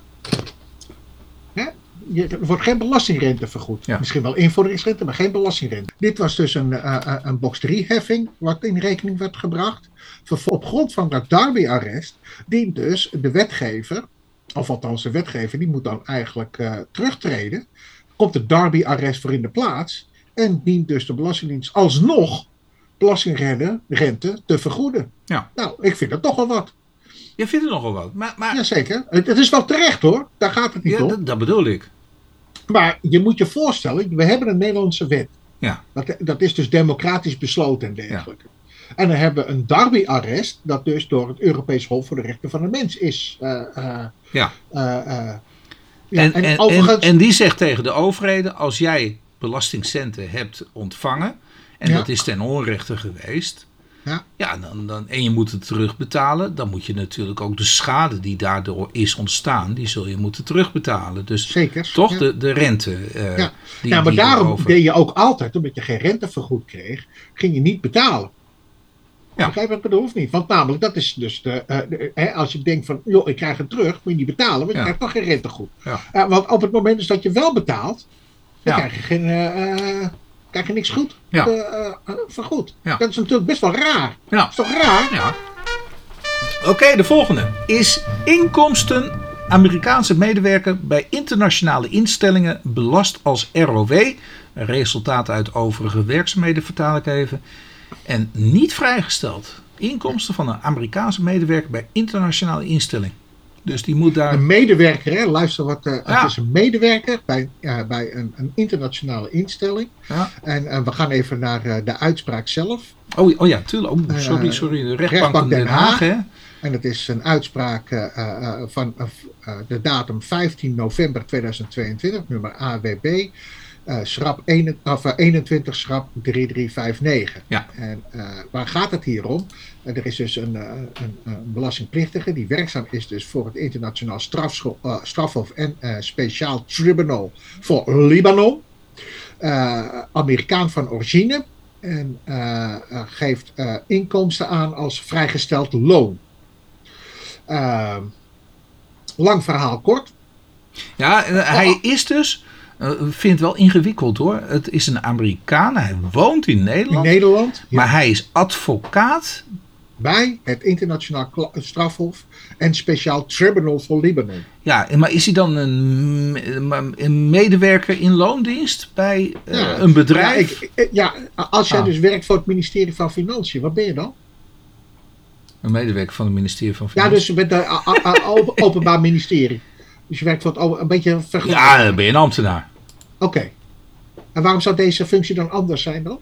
je, er wordt geen belastingrente vergoed. Ja. Misschien wel invorderingsrente, maar geen belastingrente. Dit was dus een, eh, een box 3 heffing wat in rekening werd gebracht. Op grond van dat Darby-arrest dient dus de wetgever, of althans de wetgever, die moet dan eigenlijk eh, terugtreden. Komt de Darby-arrest voor in de plaats en dient dus de Belastingdienst alsnog belastingrente rente te vergoeden. Ja. Nou, ik vind dat toch wel wat. je vindt er nogal wat. Maar, maar Jazeker. Het, het is wel terecht hoor, daar gaat het niet ja, om. dat, dat bedoel ik. Maar je moet je voorstellen, we hebben een Nederlandse wet. Ja. Dat, dat is dus democratisch besloten en dergelijke. En dan hebben we een Darby-arrest, dat dus door het Europees Hof voor de Rechten van de Mens is. eh, eh, Ja. eh, ja, en, en, en, overigens, en die zegt tegen de overheden: als jij belastingcenten hebt ontvangen. en dat is ten onrechte geweest. Ja. Ja, dan, dan, en je moet het terugbetalen. dan moet je natuurlijk ook de schade die daardoor is ontstaan. die zul je moeten terugbetalen. Dus zeker. toch ja. de, de rente. eh, Ja. die, ja, maar die daarom erover- deed je ook altijd, omdat je geen rentevergoed kreeg, ging je niet betalen. Ja. Begrijp wat ik bedoel of niet? Want namelijk, dat is dus de, eh, de- hè, als je denkt van, joh, ik krijg het terug, moet je niet betalen, want je Ja. krijgt toch geen rentegoed. Ja. Eh, want op het moment dus dat je wel betaalt, dan krijg je geen, eh, eh, krijg je niks goed Ja. eh, eh, eh, vergoed. Ja. Dat is natuurlijk best wel raar. Ja. Dat is toch raar? Ja. Oké, de volgende. Is inkomsten Amerikaanse medewerker bij internationale instellingen belast als ROW? Resultaten uit overige werkzaamheden vertaal ik even. En niet vrijgesteld. Inkomsten van een Amerikaanse medewerker bij internationale instelling. Dus die moet daar. Een medewerker, hè, luister wat, eh, Ja. het is een medewerker bij, bij een, een internationale instelling. Ja. En eh, we gaan even naar eh, de uitspraak zelf. Oh, oh ja, tuurlijk. Oh, sorry, sorry. De rechtbank, Den Den Haag, Haag. hè? En het is een uitspraak van de datum 15 november 2022, nummer AWB, eh, schrap 1, of, eh, 21 schrap 3359. Ja. En eh, waar gaat het hier om? Er is dus een, een, een belastingplichtige die werkzaam is dus voor het internationaal strafhof en speciaal tribunal voor Libanon. Amerikaan van origine. En geeft inkomsten aan als vrijgesteld loon. Lang verhaal kort. Ja, hij is dus. Eh, Ik vind het wel ingewikkeld hoor. Het is een Amerikaan. Hij woont in In Nederland. Nederland. ja, Maar hij is advocaat. bij het internationaal strafhof en speciaal tribunal voor Libanon. Ja, maar is hij dan een, een medewerker in loondienst bij eh, Ja. een bedrijf? Ja, ik- ja, als jij Ah. dus werkt voor het ministerie van Financiën, wat ben je dan? Een medewerker van het ministerie van Ja, Financiën. dus met het openbaar ministerie. Dus je werkt voor het o- een beetje vergelijkbaar. Ja, dan ben je een ambtenaar. Oké. En waarom zou deze functie dan anders zijn dan?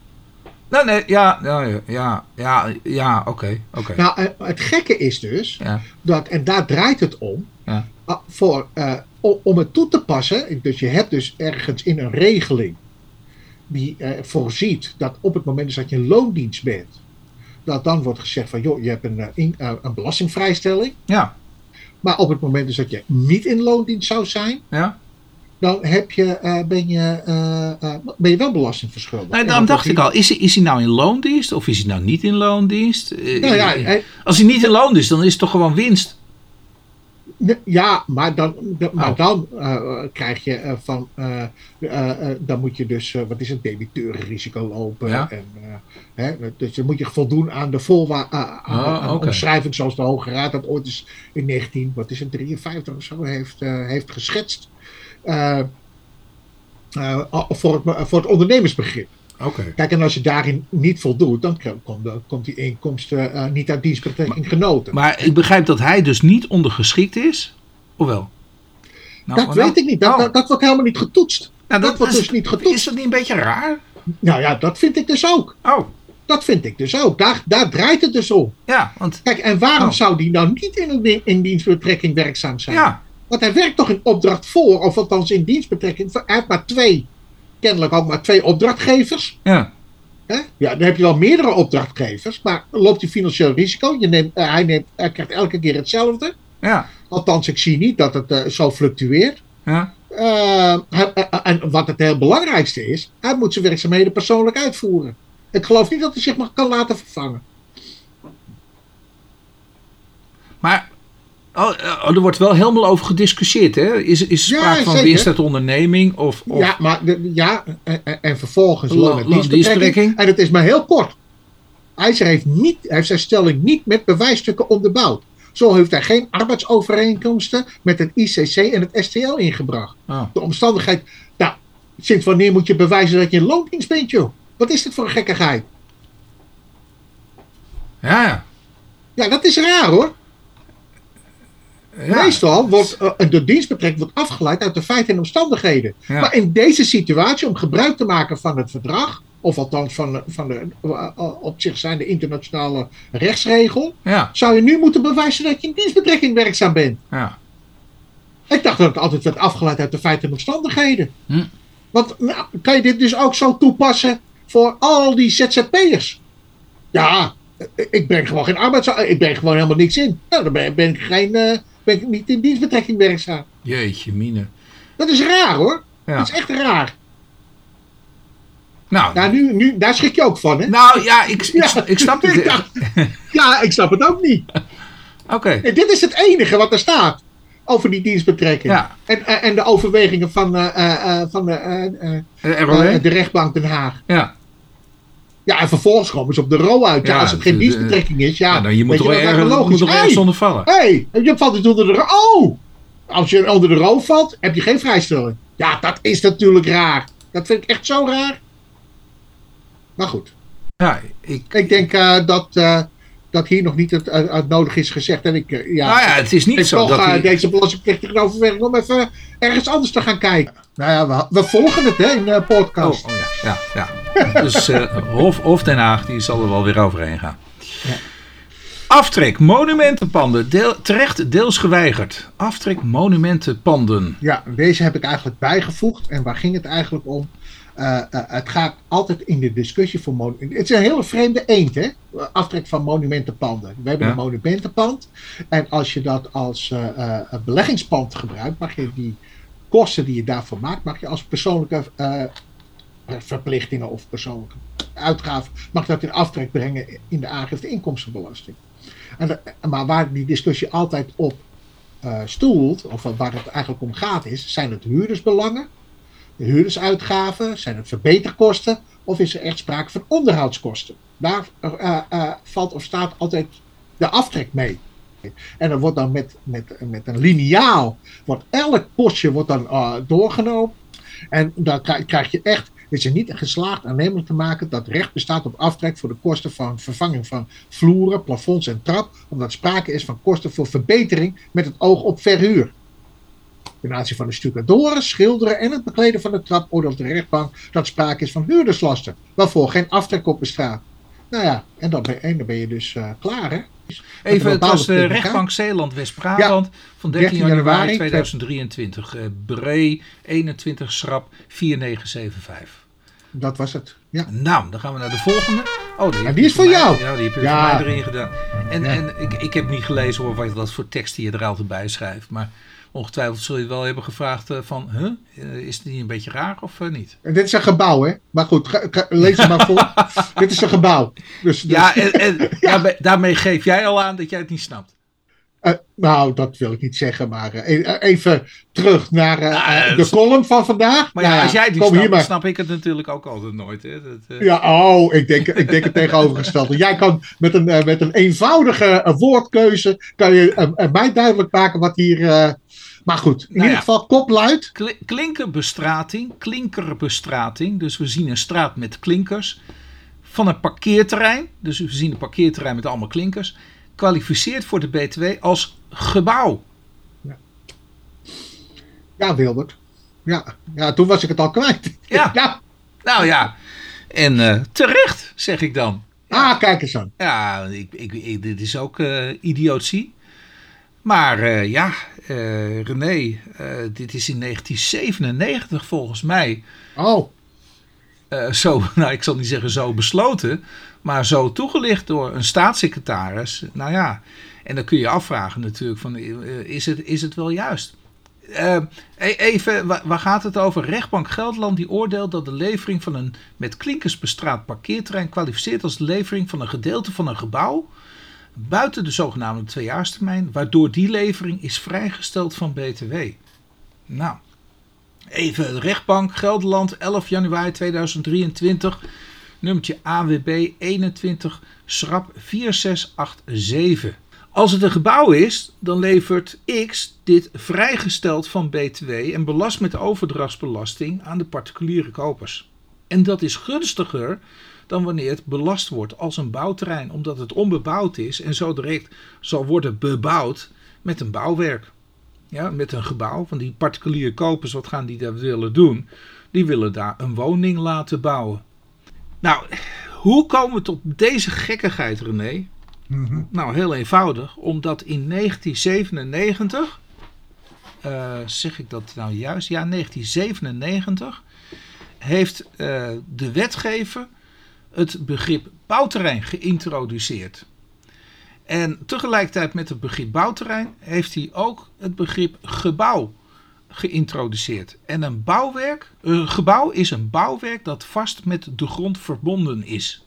Nee, nee, ja, ja, ja, ja, ja, oké, oké. Nou, eh, het gekke is dus, Ja, dat, en daar draait het om, Ja. ah, voor, eh, o- om het toe te passen, dus je hebt dus ergens in een regeling die eh, voorziet dat op het moment dus dat je in loondienst bent, dat dan wordt gezegd van joh, je hebt een, eh, eh, een belastingvrijstelling, ja, maar op het moment dus dat je niet in loondienst zou zijn, ja. dan heb je, eh, ben, je, eh, eh, ben je wel belasting verschuldigd. Nou, daarom dat dacht ik al, is hij, is hij nou in loondienst of is hij nou niet in loondienst? Nou ja, Als hij niet in loondienst, dan is het toch gewoon winst? Ja, maar dan, de- maar Oh. dan eh, krijg je eh, van. eh, eh, eh, dan moet je dus. eh, wat is het? Debiteurenrisico lopen. Ja. En, eh, hè, dus dan moet je voldoen aan de volwaardige Oh, oké. omschrijving. zoals de Hoge Raad dat ooit eens in 19. Wat is het? 53 of zo heeft, eh, heeft geschetst. Eh, eh, voor, het, voor het ondernemersbegrip. Kijk, en als je daarin niet voldoet, dan komt, komt die inkomsten eh, niet uit dienstbetrekking genoten. Maar ik begrijp dat hij dus niet ondergeschikt is, of wel? Nou, dat nou- weet ik niet. Dat, oh. dat, dat wordt helemaal niet getoetst. Nou, dat wordt dus niet getoetst. Is dat niet een beetje raar? Nou ja, dat vind ik dus ook. Oh, Dat vind ik dus ook. Daar, daar draait het dus om. ja, want Kijk, en waarom Oh. zou die nou niet in, in dienstbetrekking werkzaam zijn? ja, Want hij werkt toch in opdracht voor, of althans in dienstbetrekking. Hij heeft maar twee, kennelijk ook maar twee opdrachtgevers. ja, Hè? Ja, dan heb je wel meerdere opdrachtgevers, maar loopt hij financieel risico? Je neemt, eh, hij, neemt, hij krijgt elke keer hetzelfde. ja, Althans, ik zie niet dat het eh, zo fluctueert. ja. Eh, hij- en wat het heel belangrijkste is, hij moet zijn werkzaamheden persoonlijk uitvoeren. Ik geloof niet dat hij zich maar kan laten vervangen. Maar oh, eh, er wordt wel helemaal over gediscussieerd, hè? Is, is Ja, sprake van winst uit onderneming of... of Ja, maar de, ja, en, en- en vervolgens Lo- loon- en dienstbetrekking. loondienstbetrekking. En het is maar heel kort. IJzer heeft, niet, heeft zijn stelling niet met bewijsstukken onderbouwd. Zo heeft hij geen arbeidsovereenkomsten met het ICC en het STL ingebracht. Oh, De omstandigheid, nou, sinds wanneer moet je bewijzen dat je een loondienst bent, joh? Wat is dit voor een gekkigheid? ja. Ja, dat is raar hoor. Ja. Meestal wordt eh, de dienstbetrekking wordt afgeleid uit de feiten en omstandigheden. Ja. Maar in deze situatie, om gebruik te maken van het verdrag, of althans van, de- van de eh, eh, op zich zijn de internationale rechtsregel, Ja, zou je nu moeten bewijzen dat je in dienstbetrekking werkzaam bent. ja. Ik dacht dat het altijd werd afgeleid uit de feiten en omstandigheden. Hm. Want nou, kan je dit dus ook zo toepassen voor al die ZZP'ers? Ja, eh, ik breng gewoon geen arbeids... Ik breng gewoon helemaal niks in. Nou, dan ben, ben ik, geen, eh, ben ik niet in dienstbetrekking werkzaam. Jeetje, mine. Dat is raar hoor. Ja. Dat is echt raar. Nou, Ja, nu, nu, daar schrik je ook van, hè? nou ja, ik, ik, Ja. ik snap het. *laughs* Ja. Ja, ik snap het ook niet. Oké, dit is het enige wat er staat over die dienstbetrekking. ja. En, en en de overwegingen van, eh, eh, eh, van de, eh, eh, Eh, eh, ROW? de rechtbank Den Haag. Ja. Ja, en vervolgens komen ze op de ro uit. Ja, Ja, als het geen dienstbetrekking is, ja. Ja, nou, je moet toch ergens, moet logisch. Hey, onder vallen. hey, je valt niet onder de ro. Oh! Als je onder de ro valt, heb je geen vrijstelling. Ja, dat is natuurlijk raar. Dat vind ik echt zo raar. Maar goed. Ja, ik, Ik denk eh, dat, eh, dat hier nog niet het, het, het nodig is gezegd. En ik, eh, ja, nou ja, het is niet ik zo toch dat eh, hij... deze belastingplichtige overweging om even ergens anders te gaan kijken. Nou ja, we, we volgen het hè, in de Oh, podcast. oh ja, ja, ja. Dus eh, Hof, Hof Den Haag, die zal er wel weer overheen gaan. Ja. Aftrek monumentenpanden, deel, terecht deels geweigerd. Aftrek monumentenpanden. Ja, deze heb ik eigenlijk bijgevoegd. En waar ging het eigenlijk om? Eh, eh, het gaat altijd in de discussie voor monumenten. Het is een hele vreemde eend, hè? Aftrek van monumentenpanden. We hebben Ja. een monumentenpand. En als je dat als eh, eh, beleggingspand gebruikt, mag je die kosten die je daarvoor maakt, mag je als persoonlijke eh, verplichtingen of persoonlijke uitgaven, mag dat in aftrek brengen in de aangifte inkomstenbelasting. En, maar waar die discussie altijd op eh, stoelt, of waar het eigenlijk om gaat, is: zijn het huurdersbelangen, de huurdersuitgaven, zijn het verbeterkosten, of is er echt sprake van onderhoudskosten? Daar eh, valt of staat altijd de aftrek mee. En dan wordt dan met, met, met een liniaal, wordt elk postje wordt dan eh, doorgenomen. En dan krijg, je echt, is er niet geslaagd aannemelijk te maken dat recht bestaat op aftrek voor de kosten van vervanging van vloeren, plafonds en trap, omdat sprake is van kosten voor verbetering met het oog op verhuur. Ten aanzien van de stucadoren, schilderen en het bekleden van de trap oordeelt de rechtbank dat sprake is van huurderslasten, waarvoor geen aftrek op bestaat. Nou ja, en dan ben, en dan ben je dus eh, klaar hè. Even, het was de bepaalde rechtbank Zeeland-West-Brabant van 13 13 januari januari 2023. eh Bree 21 Schrap 4975. Dat was het. Ja. Nou, dan gaan we naar de volgende. Oh, die, die is voor mij- jou. Ja, die heb je Ja. voor mij erin gedaan. En, en ik, ik heb niet gelezen hoor, wat, wat voor teksten je er altijd bij schrijft. Maar ongetwijfeld zul je wel hebben gevraagd eh, van, huh? Eh, is het niet een beetje raar of eh, niet? En dit is een gebouw hè. Maar goed, ga- ga- lees het maar voor. *laughs* dit is een gebouw. Dus, dus- Ja, en, en *laughs* Daarmee, daarmee geef jij al aan dat jij het niet snapt. Nou, dat wil ik niet zeggen, maar e- even terug naar Ja, dat de column van vandaag. Maar ja, Nou als jij het niet kom snapt, maar. snap ik het natuurlijk ook altijd nooit. Hè? Dat, Ja, oh, ik denk, ik denk het tegenovergestelde. Jij kan met een, met een eenvoudige woordkeuze kan je mij duidelijk maken wat hier. Maar goed, in Nou ieder ja. geval kopluid. Kli- Klinkerbestrating, klinkerbestrating. Dus we zien een straat met klinkers. Van een parkeerterrein. Dus we zien een parkeerterrein met allemaal klinkers. Kwalificeert voor de BTW als gebouw. Ja, Wilbert. Ja. ja, toen was ik het al kwijt. *laughs* Ja. ja. Nou ja, en eh, terecht, zeg ik dan. Ah, kijk eens aan. Ja, ik, ik, ik- dit is ook eh, idiotie. Maar eh, ja, eh, René, eh, dit is in 1997 volgens mij Oh, eh, zo, *laughs* nou ik zal niet zeggen zo besloten, maar zo toegelicht door een staatssecretaris. Nou ja, en dan kun je afvragen natuurlijk van, is het, is het wel juist? E- even, wa- waar gaat het over? Rechtbank Gelderland die oordeelt dat de levering van een met klinkers bestraat parkeerterrein kwalificeert als de levering van een gedeelte van een gebouw buiten de zogenaamde tweejaarstermijn, waardoor die levering is vrijgesteld van BTW. Nou, even rechtbank Gelderland 11 januari 2023, nummertje AWB 21 schrap 4687. Als het een gebouw is, dan levert X dit vrijgesteld van BTW en belast met overdrachtsbelasting aan de particuliere kopers. En dat is gunstiger dan wanneer het belast wordt als een bouwterrein, omdat het onbebouwd is en zo direct zal worden bebouwd met een bouwwerk. Ja, met een gebouw. Van die particuliere kopers, wat gaan die daar willen doen? Die willen daar een woning laten bouwen. Nou, hoe komen we tot deze gekkigheid, René? Mhm. Nou, heel eenvoudig. Omdat in 1997, eh, zeg ik dat nou juist? Ja, 1997 heeft eh, de wetgever het begrip bouwterrein geïntroduceerd. En tegelijkertijd met het begrip bouwterrein heeft hij ook het begrip gebouw geïntroduceerd. En een bouwwerk, een gebouw is een bouwwerk dat vast met de grond verbonden is.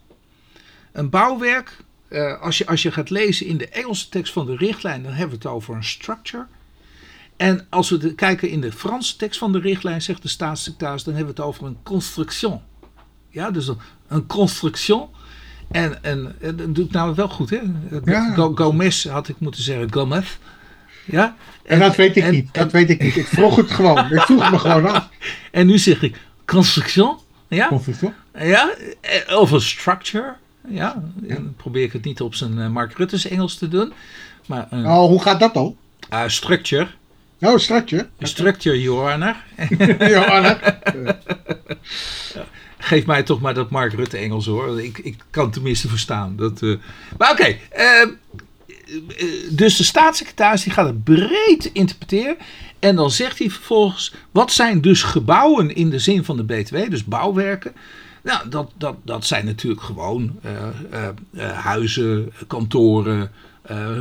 Een bouwwerk, eh, als, je, als je gaat lezen in de Engelse tekst van de richtlijn, dan hebben we het over een structure. En als we kijken in de Franse tekst van de richtlijn, zegt de staatssecretaris, dan hebben we het over een construction. Ja, dus een, construction. En, en, en dat doet nou wel goed, hè? Ja. Go- Gomez had ik moeten zeggen, Gomez. Ja? en dat weet ik en- niet. Dat weet ik niet. Ik vroeg het gewoon. *laughs* Ik vroeg me gewoon af. En nu zeg ik construction. Ja? Conflict, Ja? Eh, Of een structure. Ja? En dan probeer ik het niet op zijn eh, Mark Rutte's Engels te doen. Maar een Oh, hoe gaat dat dan? eh, structure. Oh, strakje. Structure, Your Honor. *laughs* *laughs* Ja. Geef mij toch maar dat Mark Rutte Engels hoor. Ik, ik kan tenminste verstaan. Dat, eh, Maar oké. eh, eh, dus de staatssecretaris die gaat het breed interpreteren. En dan zegt hij vervolgens. Wat zijn dus gebouwen in de zin van de BTW? Dus bouwwerken. Nou, dat, dat, dat zijn natuurlijk gewoon eh, huizen, kantoren,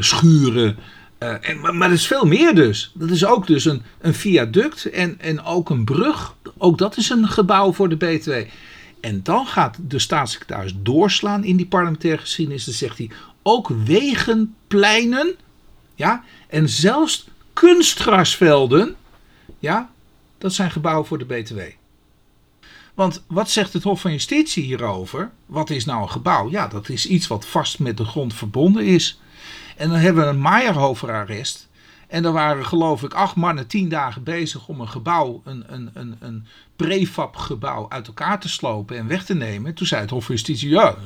schuren. Eh, en, maar, dat is veel meer dus. Dat is ook dus een, een viaduct en, en ook een brug. Ook dat is een gebouw voor de BTW. En dan gaat de staatssecretaris doorslaan in die parlementaire geschiedenis. Dan zegt hij ook wegen, pleinen ja, en zelfs kunstgrasvelden. Ja, dat zijn gebouwen voor de BTW. Want wat zegt het Hof van Justitie hierover? Wat is nou een gebouw? Ja, dat is iets wat vast met de grond verbonden is. En dan hebben we een Meijerhofer-arrest. En daar waren geloof ik acht mannen tien dagen bezig om een gebouw, een, een, een, een prefab gebouw uit elkaar te slopen en weg te nemen. Toen zei het Hof van Justitie, ja,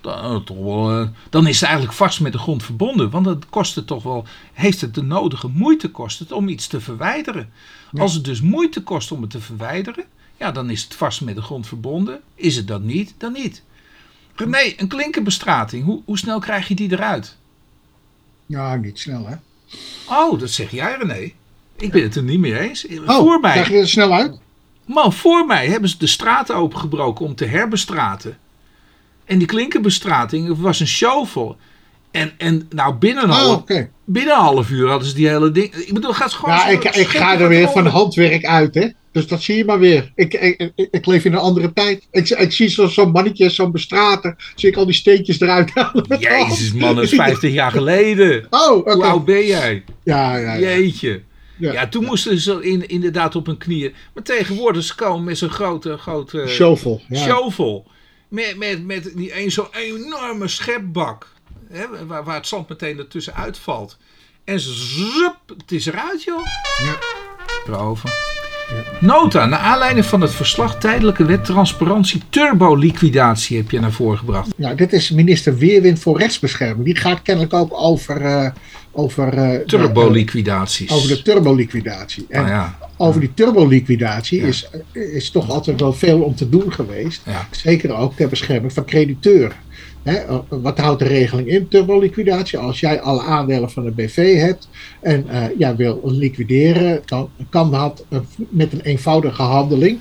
dan, toch wel, eh, dan is het eigenlijk vast met de grond verbonden. Want het kost het toch wel, heeft het de nodige moeite kost het om iets te verwijderen. Als het dus moeite kost om het te verwijderen, ja, dan is het vast met de grond verbonden. Is het dat niet, dan niet. René, een klinkerbestrating, hoe, hoe snel krijg je die eruit? Ja, niet snel, hè? Oh, dat zeg jij René. Ik ben het er niet mee eens. Oh, voor krijg mij, je er snel uit? man, voor mij hebben ze de straten opengebroken om te herbestraten. En die klinkerbestrating was een shovel. En, en nou, binnen een, Oh, half, binnen een half uur hadden ze die hele ding. Ik bedoel, gaat gewoon Ja, ik, ik ga er weer van handwerk uit, hè? Dus dat zie je maar weer. Ik, ik, ik, ik leef in een andere tijd. Ik, ik zie zo- zo'n mannetje, zo'n bestrater. Zie ik al die steentjes eruit halen. *laughs* Jezus man, dat is 50 jaar geleden. Oh, oké. Hoe oud ben jij? Ja, ja, ja. Jeetje. Ja. Ja, toen moesten ze in, inderdaad op hun knieën. Maar tegenwoordig ze komen met zo'n grote, grote Shovel. Ja. shovel. Met, met, met die een, zo'n enorme schepbak. Hè, waar, waar het zand meteen ertussen uitvalt. En zup, het is eruit joh. Ja. Erover. Nota, naar aanleiding van het verslag tijdelijke wet transparantie turbo-liquidatie heb je naar voren gebracht. Ja, dit is minister Weerwind voor rechtsbescherming. Die gaat kennelijk ook over, eh, over, uh, turboliquidaties. over de turboliquidatie. En Nou ja. over die turboliquidatie Ja. is, is toch altijd wel veel om te doen geweest. Ja. Zeker ook ter bescherming van crediteuren. Hè, wat houdt de regeling in, turboliquidatie? Als jij alle aandelen van een BV hebt en jij wil liquideren, dan kan dat eh, met een eenvoudige handeling.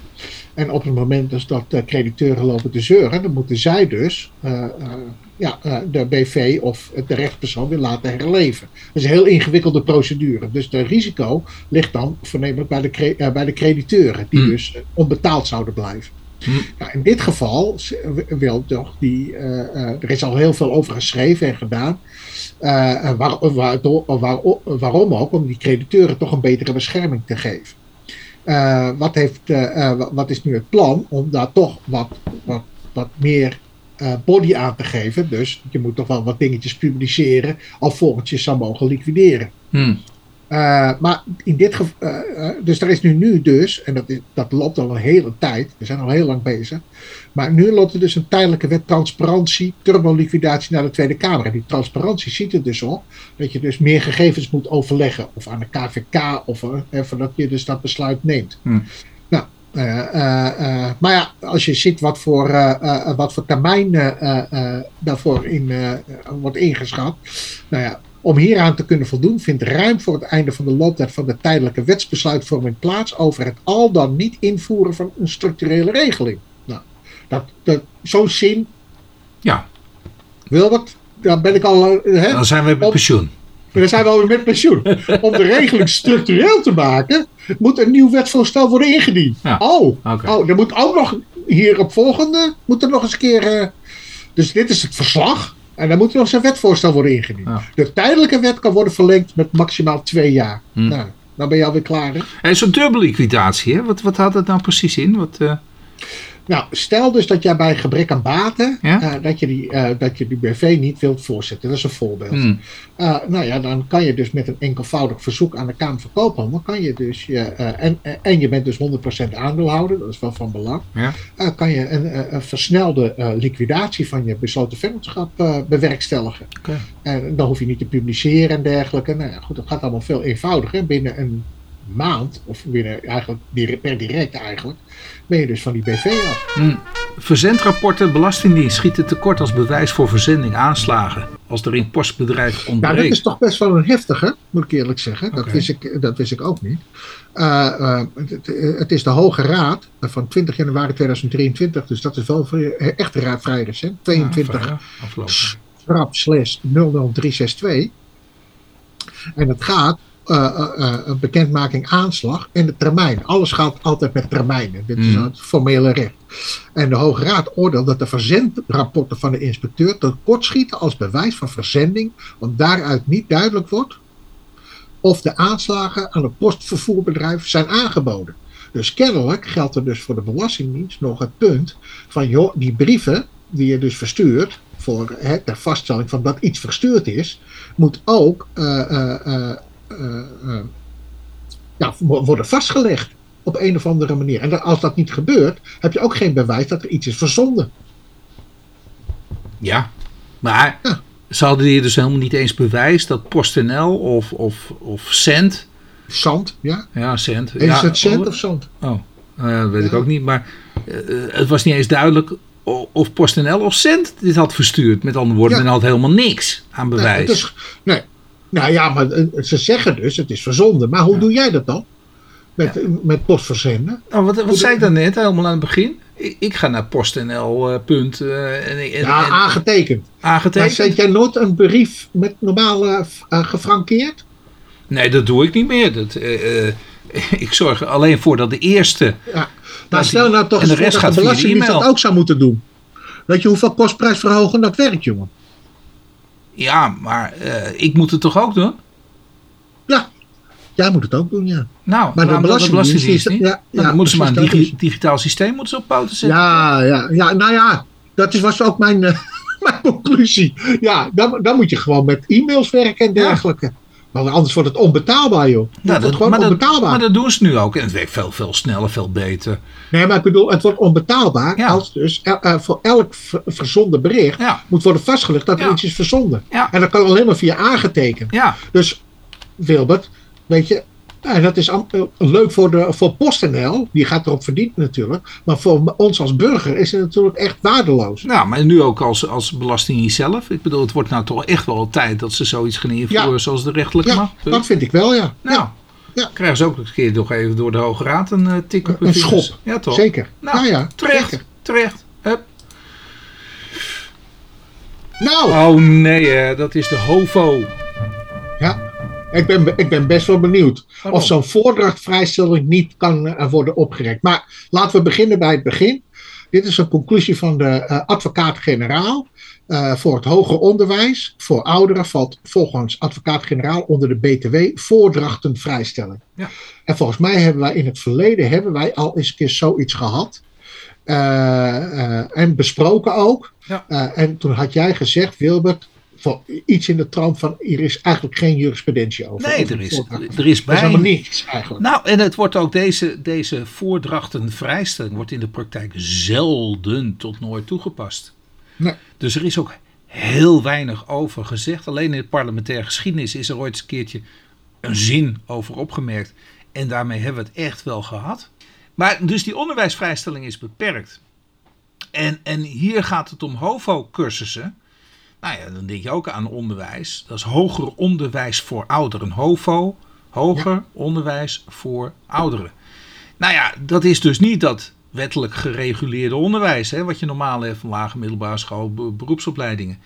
En op het moment dus dat de crediteuren lopen te zeuren, dan moeten zij dus eh, ja, de BV of de rechtspersoon weer laten herleven. Dat is een heel ingewikkelde procedure. Dus de risico ligt dan voornamelijk bij de, bij de crediteuren, die Hmm. dus onbetaald zouden blijven. Hmm. Ja, in dit geval wil toch die, eh, eh, er is al heel veel over geschreven en gedaan. Eh, en waar, waardoor- waar- waarom ook? Om die crediteuren toch een betere bescherming te geven. Wat, heeft, wa- wat is nu het plan om daar toch wat, wat, wat meer body aan te geven? Dus je moet toch wel wat dingetjes publiceren alvorens je zou mogen liquideren. Hm. Eh, maar in dit geval, dus er is nu, nu dus, en dat, dat loopt al een hele tijd, we zijn al heel lang bezig, maar nu loopt er dus een tijdelijke wet transparantie, turboliquidatie naar de Tweede Kamer. En die transparantie ziet er dus op dat je dus meer gegevens moet overleggen, of aan de KVK, of eh, voordat je dus dat besluit neemt. Hm. Nou, eh, eh, eh, maar ja, als je ziet wat voor, eh, eh, wat voor termijn eh, eh, eh, daarvoor in, eh, wordt ingeschat, nou ja, om hieraan te kunnen voldoen vindt ruim voor het einde van de looptijd van de tijdelijke wetsbesluitvorming plaats over het al dan niet invoeren van een structurele regeling. Nou, dat, dat, zo'n zin, Ja, Wilbert, dan ben ik al. eh, Hè? dan zijn we Op- pensioen. Dan zijn we alweer met pensioen. Om de regeling structureel te maken, moet een nieuw wetsvoorstel worden ingediend. Ja. Oh, oh, er moet ook nog hier op volgende, moet er nog eens een keer. eh, dus dit is het verslag. En dan moet er nog een wetvoorstel worden ingediend. Ja. De tijdelijke wet kan worden verlengd met maximaal twee jaar. Hm. Nou, dan ben je alweer klaar. Hè? En zo'n turboliquidatie, hè? Wat, wat houdt dat nou precies in? Wat, eh, Nou, stel dus dat jij bij gebrek aan baten, Ja. eh, dat, je die, eh, dat je die BV niet wilt voorzetten. Dat is een voorbeeld. hm. Uh, nou ja, dan kan je dus met een enkelvoudig verzoek aan de Kamer van Koophandel, kan je dus, je, eh, en, en je bent dus 100% aandeelhouder, dat is wel van belang, Ja. kan je een, eh, een versnelde eh, liquidatie van je besloten vennootschap eh, bewerkstelligen. En dan hoef je niet te publiceren en dergelijke. Nou ja, goed, dat gaat allemaal veel eenvoudiger. Binnen een maand, of binnen eigenlijk per direct eigenlijk, ben je dus van die BV af. Hm. Verzendrapporten Belastingdienst schieten tekort als bewijs voor verzending aanslagen. Als er in postbedrijf Nou, dat ontbreekt. is toch best wel een heftige, moet ik eerlijk zeggen. Dat, wist, ik, dat wist ik ook niet. Uh, uh, het, het is de Hoge Raad van 20 januari 2023, dus dat is wel echt ra- vrij recent. 22 Ja, schrap slash 00362. En het gaat uh, uh, een bekendmaking aanslag en de termijn. Alles gaat altijd met termijnen. Dit is Mm. het formele recht. En de Hoge Raad oordeelt dat de verzendrapporten van de inspecteur tekortschieten als bewijs van verzending, want daaruit niet duidelijk wordt of de aanslagen aan het postvervoerbedrijf zijn aangeboden. Dus kennelijk geldt er dus voor de Belastingdienst nog het punt van joh, die brieven die je dus verstuurt voor hè, de vaststelling van dat iets verstuurd is, moet ook ja, wo- worden vastgelegd op een of andere manier. En als dat niet gebeurt, heb je ook geen bewijs dat er iets is verzonden. Ja, maar Ja. ze hadden hier dus helemaal niet eens bewijs dat PostNL of, of, of Cent. Zand, ja? Ja, Cent. Is ja, het cent of zand? Oh, eh, dat weet ik Ja. ook niet. Maar eh, het was niet eens duidelijk of PostNL of Cent dit had verstuurd. Met andere woorden, Ja. men had helemaal niks aan Nee, bewijs. is, nee. Nou ja, maar eh, ze zeggen dus het is verzonden. Maar hoe Ja. doe jij dat dan? Met, met postverzenden? Nou, wat, wat zei ik dan net helemaal aan het begin? Ik, ik ga naar PostNL eh, punt eh, en, en, Ja, en- aangetekend. Maar aangetekend. zet jij nooit een brief met normaal gefrankeerd? Nee, dat doe ik niet meer. Dat, eh, eh, *laughs* ik zorg er alleen voor dat de eerste. Ja. Dat Maar stel nou toch eens dat de gaat via de Belastingdienst dat ook zou moeten doen. Weet je hoeveel kostprijsverhoging dat werkt, jongen? Ja, maar eh, ik moet het toch ook doen? Ja, jij moet het ook doen, ja. Nou, Maar de Belastingdienst is- niet? ja, Nou, ja, dan moeten ze maar een digi- digitaal systeem moeten ze op poten zetten. Ja, ja, ja, nou ja, dat is, was ook mijn, *laughs* mijn conclusie. Ja, dan, dan moet je gewoon met e-mails werken en Ja. Want anders wordt het onbetaalbaar, joh. Het Nou, wordt dat, gewoon maar, dat, onbetaalbaar. maar dat doen ze nu ook. En het werkt veel, veel sneller, veel beter. Nee, maar ik bedoel, het wordt onbetaalbaar Ja. als dus eh, voor elk ver- verzonden bericht Ja, moet worden vastgelegd dat er Ja. iets is verzonden. Ja. En dat kan alleen maar via aangetekend. ja. Dus, Wilbert, weet je, en dat is leuk voor, de, voor PostNL, die gaat erop verdienen natuurlijk. Maar voor ons als burger is het natuurlijk echt waardeloos. Nou, maar nu ook als, als belasting zelf. Ik bedoel, het wordt nou toch echt wel tijd dat ze zoiets gaan invoeren Ja. zoals de rechtelijke Ja, macht. dat vind ik wel, ja. Nou, ja, ja. krijgen ze ook een keer nog even door de Hoge Raad een eh, tik op hun Een vingers. schop. Ja, toch? zeker. Nou, ja, ja, Terecht, zeker. terecht. Hup. Nou, Oh nee, hè, dat is de HOVO. ja. Ik ben, ik ben best wel benieuwd Waarom? of zo'n voordrachtvrijstelling niet kan eh, worden opgerekt. Maar laten we beginnen bij het begin. Dit is een conclusie van de eh, advocaat-generaal. Eh, voor het hoger onderwijs, voor ouderen, valt volgens advocaat-generaal onder de BTW voordrachtenvrijstelling. Ja. En volgens mij hebben wij in het verleden hebben wij al eens een keer zoiets gehad. Eh, eh, en besproken ook. Ja. En toen had jij gezegd, Wilbert, iets in de trant van hier is eigenlijk geen jurisprudentie over. Nee, over er is, er is Dat is helemaal bij. niets eigenlijk. Nou, en het wordt ook deze, deze voordrachtenvrijstelling wordt in de praktijk zelden tot nooit toegepast. Nee. Dus er is ook heel weinig over gezegd. Alleen in de parlementaire geschiedenis is er ooit eens een keertje een zin over opgemerkt. En daarmee hebben we het echt wel gehad. Maar dus die onderwijsvrijstelling is beperkt. En, en hier gaat het om HOVO-cursussen. Nou ja, dan denk je ook aan onderwijs. Dat is hoger onderwijs voor ouderen. HOVO, hoger onderwijs voor ouderen. Nou ja, dat is dus niet dat wettelijk gereguleerde onderwijs, hè, wat je normaal hebt van lage middelbare school, be- beroepsopleidingen.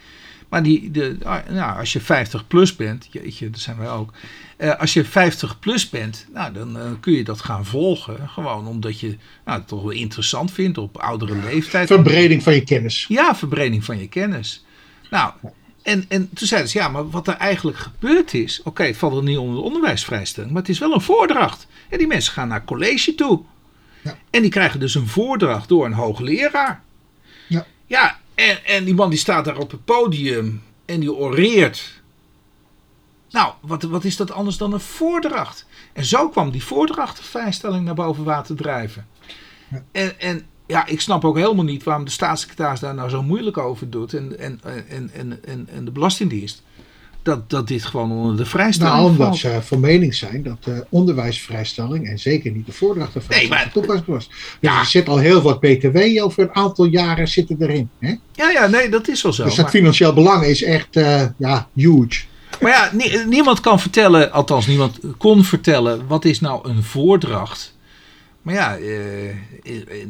Maar die, de, ah, nou, als je 50 plus bent, jeetje, dat zijn wij ook. Eh, als je 50 plus bent, nou, dan eh, kun je dat gaan volgen. Gewoon omdat je nou, het toch wel interessant vindt op oudere leeftijd. Verbreding van je kennis. Ja, verbreding van je kennis. Nou, en, en toen zeiden ze, ja, maar wat er eigenlijk gebeurd is... Oké, het valt er niet onder de onderwijsvrijstelling, maar het is wel een voordracht. En die mensen gaan naar college toe. Ja. En die krijgen dus een voordracht door een hoogleraar. Ja. Ja, en, en die man die staat daar op het podium en die oreert. Nou, wat, wat is dat anders dan een voordracht? En zo kwam die voordrachtenvrijstelling naar boven water drijven. Ja. En, en ja, ik snap ook helemaal niet waarom de staatssecretaris daar nou zo moeilijk over doet. En, en, en, en, en, en de Belastingdienst. Dat, dat dit gewoon onder de vrijstelling Nou, omdat valt. ze van mening zijn dat de onderwijsvrijstelling en zeker niet de voordrachtenvrijstelling Nee, maar- toepasselijk was. Dus Ja. er zit al heel wat BTW over een aantal jaren zitten erin. Hè? Ja, ja, nee, dat is wel zo. dus dat maar, financieel belang is echt eh, ja, huge. maar ja, nie- niemand kan vertellen, althans niemand kon vertellen, wat is nou een voordracht? Maar ja, eh, eh,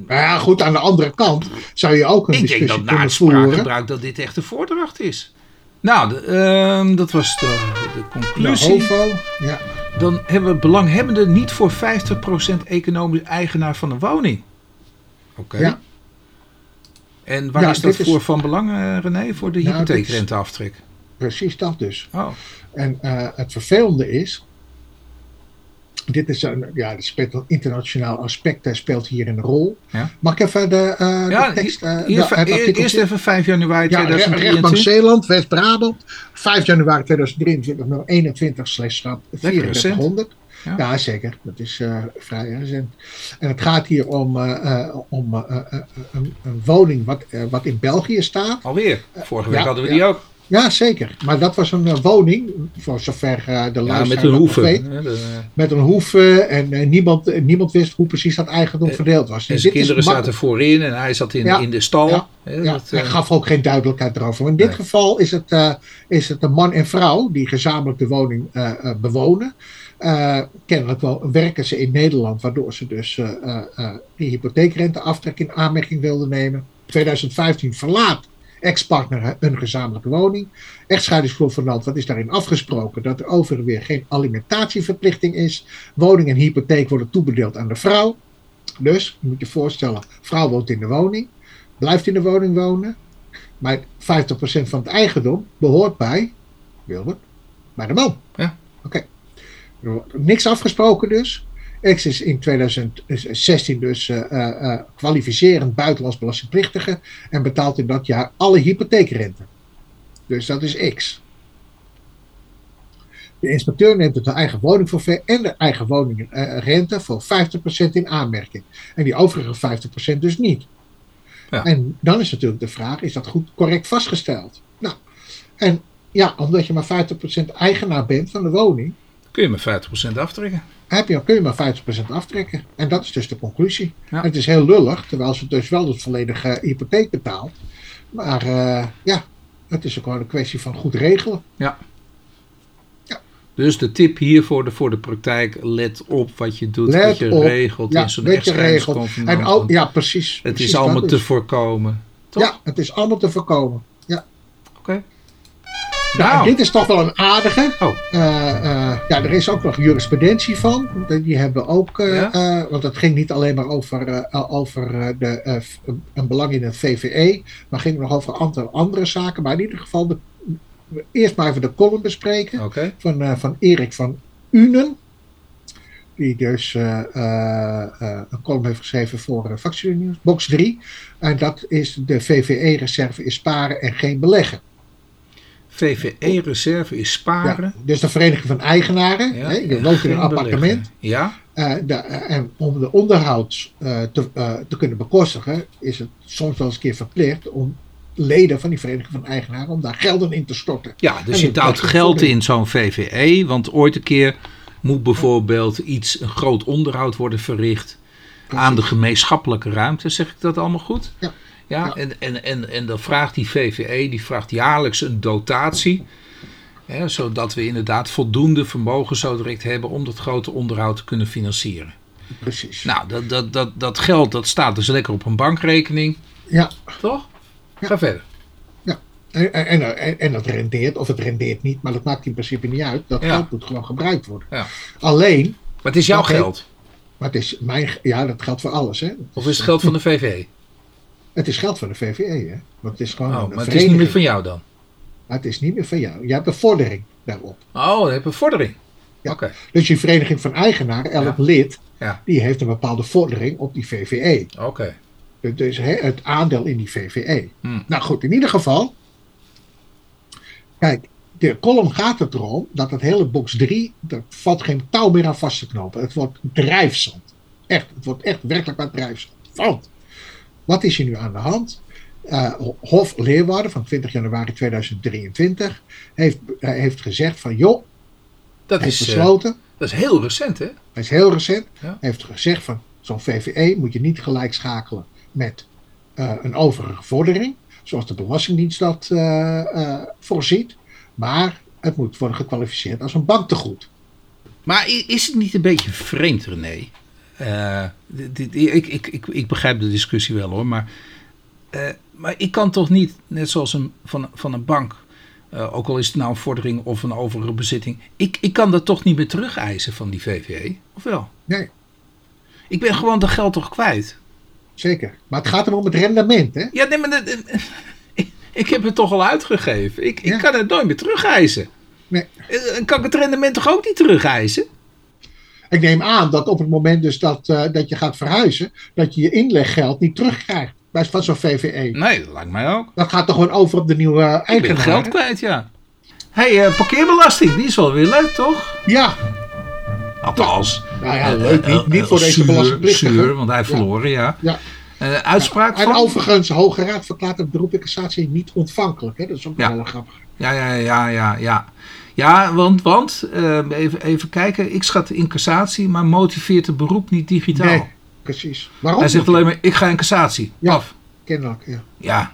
Maar ja, goed, aan de andere kant zou je ook een ik denk discussie dat na kunnen het voeren. spraakgebruik dat dit echt een voordracht is. Nou, de, ehm, dat was de, de De conclusie. HOVO, ja. Dan hebben we belanghebbenden niet voor 50% economisch eigenaar van een woning. Oké. Ja. En waar Ja, is dat is- voor van belang, eh, René? Voor de Nou, is- hypotheekrenteaftrek? Precies dat dus. Oh, En eh, het vervelende is. Dit is een, ja, er speelt een internationaal aspect, speelt hier een rol. Ja. Mag ik even de, eh, ja, tekst... eh, hier- de- hier- het artikeltje- eerst even 5 januari Ja, Re- rechtbank 2023. Zeeland, West-Brabant, 5 januari 2023, nummer 21 slash recent. 3400. Ja. Ja. zeker. Dat is eh, vrij recent. En het gaat hier om, om een, woning wat, wat in België staat. Alweer. Vorige week ja, hadden we ja. die ook. Ja, zeker. Maar dat was een eh, woning, voor zover eh, de Ja, met een hoeve. weet. de- Met een hoeve en eh, niemand, eh, niemand wist hoe precies dat eigendom Eh, verdeeld was. En Dus zijn kinderen zaten voorin en hij zat in, Ja. in de stal. Ja. Dat, hij eh, gaf ook geen duidelijkheid erover. Maar in dit Nee. geval is het, eh, is het een man en vrouw die gezamenlijk de woning eh, eh, bewonen. Eh, kennelijk wel werken ze in Nederland, waardoor ze dus eh eh, eh, die hypotheekrenteaftrek in aanmerking wilden nemen. 2015 verlaat ex-partner hun gezamenlijke woning. Echtscheidingsconvenant, wat is daarin afgesproken? Dat er over en weer geen alimentatieverplichting is. Woning en hypotheek worden toebedeeld aan de vrouw. Dus, je moet je voorstellen, vrouw woont in de woning, blijft in de woning wonen. Maar 50% van het eigendom behoort bij, Wilbert, bij de man. Ja. Oké. Er wordt Niks afgesproken dus. X is in 2016 dus eh, eh, eh, kwalificerend buitenlands belastingplichtige en betaalt in dat jaar alle hypotheekrente. Dus dat is X. De inspecteur neemt het de eigen woningforfait en de eigen woningrente voor 50% in aanmerking. En die overige 50% dus niet. Ja. En dan is natuurlijk de vraag, is dat goed correct vastgesteld? Nou, en ja, omdat je maar 50% eigenaar bent van de woning, Kun je maar 50% aftrekken. Heb je, kun je maar 50% aftrekken. En dat is dus de conclusie. Ja. Het is heel lullig, terwijl ze dus wel de volledige hypotheek betaalt. Maar eh, ja, het is ook gewoon een kwestie van goed regelen. Dus de tip hier voor de, voor de praktijk, let op wat je doet, Let wat je op. regelt Ja, in zo'n wat je regelt. echtscheidingsconvenant. Ja, precies. Het precies is allemaal te dus. voorkomen. Toch? Ja, het is allemaal te voorkomen. Nou, Nou, dit is toch wel een aardige. Oh. Eh, eh, ja, er is ook nog jurisprudentie van. Die hebben ook, eh, Ja? want het ging niet alleen maar over, over de, een belang in het VVE, maar ging nog over een aantal andere zaken. Maar in ieder geval, de, eerst maar even de column bespreken van, van Erik van Unen. Die dus een column heeft geschreven voor uh, box 3. En dat is de VVE-reserve is sparen en geen beleggen. VVE-reserve is sparen. Ja, dus de Vereniging van Eigenaren. Ja, hè, je woont in een appartement. Ja, eh, de, eh, en om de onderhoud eh, te, te kunnen bekostigen, is het soms wel eens een keer verplicht om leden van die Vereniging van Eigenaren om daar gelden in te storten. ja dus En je duwt geld in zo'n VVE. Want ooit een keer moet bijvoorbeeld iets, een groot onderhoud worden verricht aan de gemeenschappelijke ruimte. Zeg ik dat allemaal goed? Ja. Ja, Ja. En, en, en, en dan vraagt die VVE, die vraagt jaarlijks een dotatie. Hè, zodat we inderdaad voldoende vermogen zo direct hebben om dat grote onderhoud te kunnen financieren. Precies. Nou, dat, dat, dat, dat geld dat staat dus lekker op een bankrekening, Ja, toch? Ga verder. en, en, en, en dat rendeert, of het rendeert niet, maar dat maakt in principe niet uit. Dat Ja. geld moet gewoon gebruikt worden. Ja. Alleen, Maar het is jouw geld. maar het is mijn, ja, dat geldt voor alles. Hè. Of is het geld van de VVE? Het is geld van de VVE, hè? Want het is gewoon Oh, maar het is niet meer van jou dan? Maar het is niet meer van jou. Je hebt een vordering daarop. Oh, je een vordering. Ja. Oké. Dus die vereniging van eigenaren, elk Ja. lid, Ja. die heeft een bepaalde vordering op die VVE. Oké. Dus hè, het aandeel in die VVE. Hmm. Nou goed, in ieder geval. Kijk, de column gaat het erom dat het hele box 3, er valt geen touw meer aan vast te knopen. Het wordt drijfzand. Echt, het wordt echt werkelijk wat drijfzand. Want, wat is er nu aan de hand? Eh, Hof Leeuwarden van 20 januari 2023 heeft, eh, heeft gezegd van joh, Dat is, eh, besloten, dat is heel recent, hè? hij is heel recent, Ja. heeft gezegd van zo'n VVE moet je niet gelijk schakelen met een overige vordering, zoals de Belastingdienst dat voorziet, maar het moet worden gekwalificeerd als een banktegoed. Maar is het niet een beetje vreemd, René? Eh, dit- ik, ik, ik, ik begrijp de discussie wel hoor, maar, eh, maar ik kan toch niet, net zoals een, van, van een bank, eh, ook al is het nou een vordering of een overige bezitting, ik, ik kan dat toch niet meer terugeisen van die VVE, of wel? Nee, Ik ben gewoon dat geld toch kwijt? zeker. Maar het gaat er om het rendement, hè? Ja, nee, maar ik, ik heb het toch al uitgegeven. Ik, ik kan het nooit meer terugeisen. Nee. Eh, Kan ik het rendement toch ook niet terugeisen? Ik neem aan dat op het moment dus dat, eh, dat je gaat verhuizen, dat je je inleggeld niet terugkrijgt bij van zo'n VVE. Nee, dat lijkt mij ook. Dat gaat toch gewoon over op de nieuwe Ik ben eigenaar. geld kwijt, ja. hey, eh, parkeerbelasting, die is wel weer leuk, toch? Ja, Althans. nou ja, leuk. Niet, niet voor eh, deze belastingplichtige. want hij verloren, ja. Ja. Uitspraak En van? overigens, de Hoge Raad verklaart het beroep in cassatie niet ontvankelijk. Hè? Dat is ook Ja. wel grappig. Ja, ja, ja, ja, ja. Ja, want, want eh, even, even kijken. Ik schat de incassatie, maar motiveert het beroep niet digitaal. Nee, precies. Waarom? Hij zegt alleen maar, ik ga in cassatie. Ja. Af. Kennelijk, ja. Ja.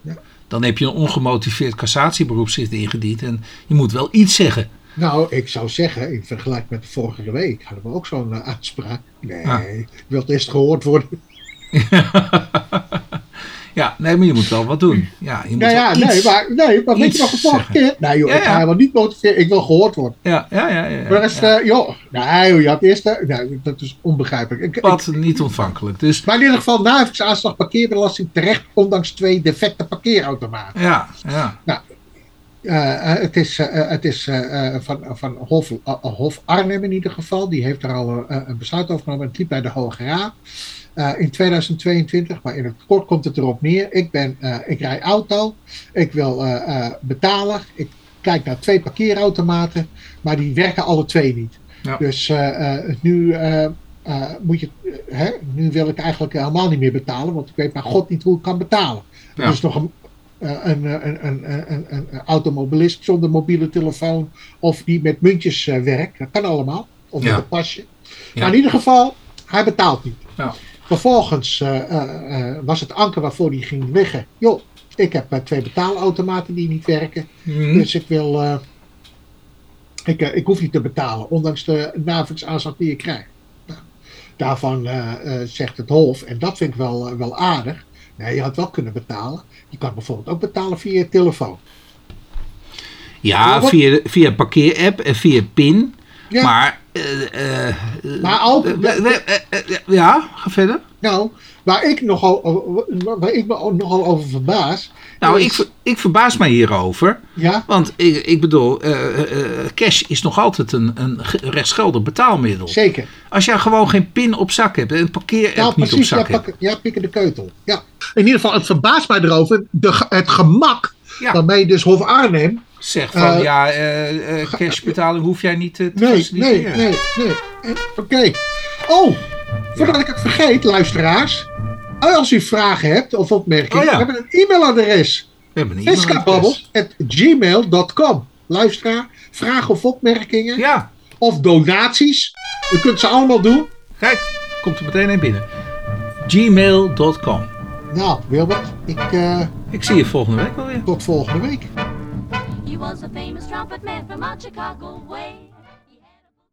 Ja. Dan heb je een ongemotiveerd cassatieberoep zitten ingediend. En je moet wel iets zeggen. Nou, ik zou zeggen, in vergelijking met de vorige week hadden we ook zo'n eh, uitspraak. Nee, Ah. ik wil het eerst gehoord worden. *laughs* Ja, nee, maar je moet wel wat doen. Ja, je moet Nou ja, iets... nee, maar, nee, maar weet je nog de vorige keer? Nee joh, Ja, ik ga helemaal niet motiveren. Ik wil gehoord worden. Ja, ja, ja. ja, Maar is, ja. eh, joh, nee joh, je had eerst... eh, nee, dat is onbegrijpelijk. Ik, ik- Wat niet ontvankelijk. Dus maar in ieder geval, aanslag parkeerbelasting terecht, ondanks twee defecte parkeerautomaten. ja, ja. Eh, eh, het is, het is van, van Hof, Hof Arnhem in ieder geval. Die heeft er al een besluit over genomen. Het liep bij de Hoge Raad eh, in 2022. Maar in het kort komt het erop neer. Ik, ben, eh, ik rij auto. Ik wil eh, betalen. Ik gekeken naar twee parkeerautomaten, maar die werken alle twee niet. Ja. Dus nu, moet je, hè, nu wil ik eigenlijk helemaal niet meer betalen, want ik weet maar god niet hoe ik kan betalen. Ja. Is nog een, een, een, een, een, automobilist zonder mobiele telefoon of die met muntjes werkt. Dat kan allemaal. Of met Ja. een pasje. Maar in ieder geval, hij betaalt niet. Ja. Vervolgens eh, eh, eh, was het anker waarvoor hij ging liggen. Joh, ik heb twee betaalautomaten die niet werken. Mhm. Dus ik wil. ik, ik hoef niet te betalen, ondanks de navigsaanslag die je krijgt. Nou, daarvan zegt het Hof, en dat vind ik wel, wel aardig. Nee, je had wel kunnen betalen. Je kan bijvoorbeeld ook betalen via je telefoon. Ja, via, via parkeerapp en via PIN. Ja. Maar, eh, eh, Maar ook- eh, eh, eh, ja, ga verder. Nou, waar ik nogal, waar ik me ook nogal over verbaas. Nou, is- ik, ik verbaas mij hierover. Ja, Want ik, ik bedoel, eh, eh, cash is nog altijd een, een ge- rechtsgeldig betaalmiddel. zeker. Als jij gewoon geen pin op zak hebt en een parkeerapp Ja, niet op precies. Ja, zak hebt. ja, pikken de keutel. Ja. In ieder geval, het verbaast mij erover. De, het gemak Ja. waarmee dus Hof Arnhem. Zeg van, Eh, ja, eh, eh, cashbetaling hoef jij niet te Nee, nee, faciliteren. nee, nee. Oké. Oh, voordat ik het vergeet, luisteraars. Als u vragen hebt of opmerkingen, Oh ja. we hebben een e-mailadres. We hebben een e-mailadres. Luisteraar, vragen of opmerkingen Ja, of donaties. U kunt ze allemaal doen. kijk, komt er meteen een binnen. gmail.com Nou, Wilbert, ik Ik zie je volgende week wel weer. tot volgende week. He was a famous trumpet man from out Chicago way.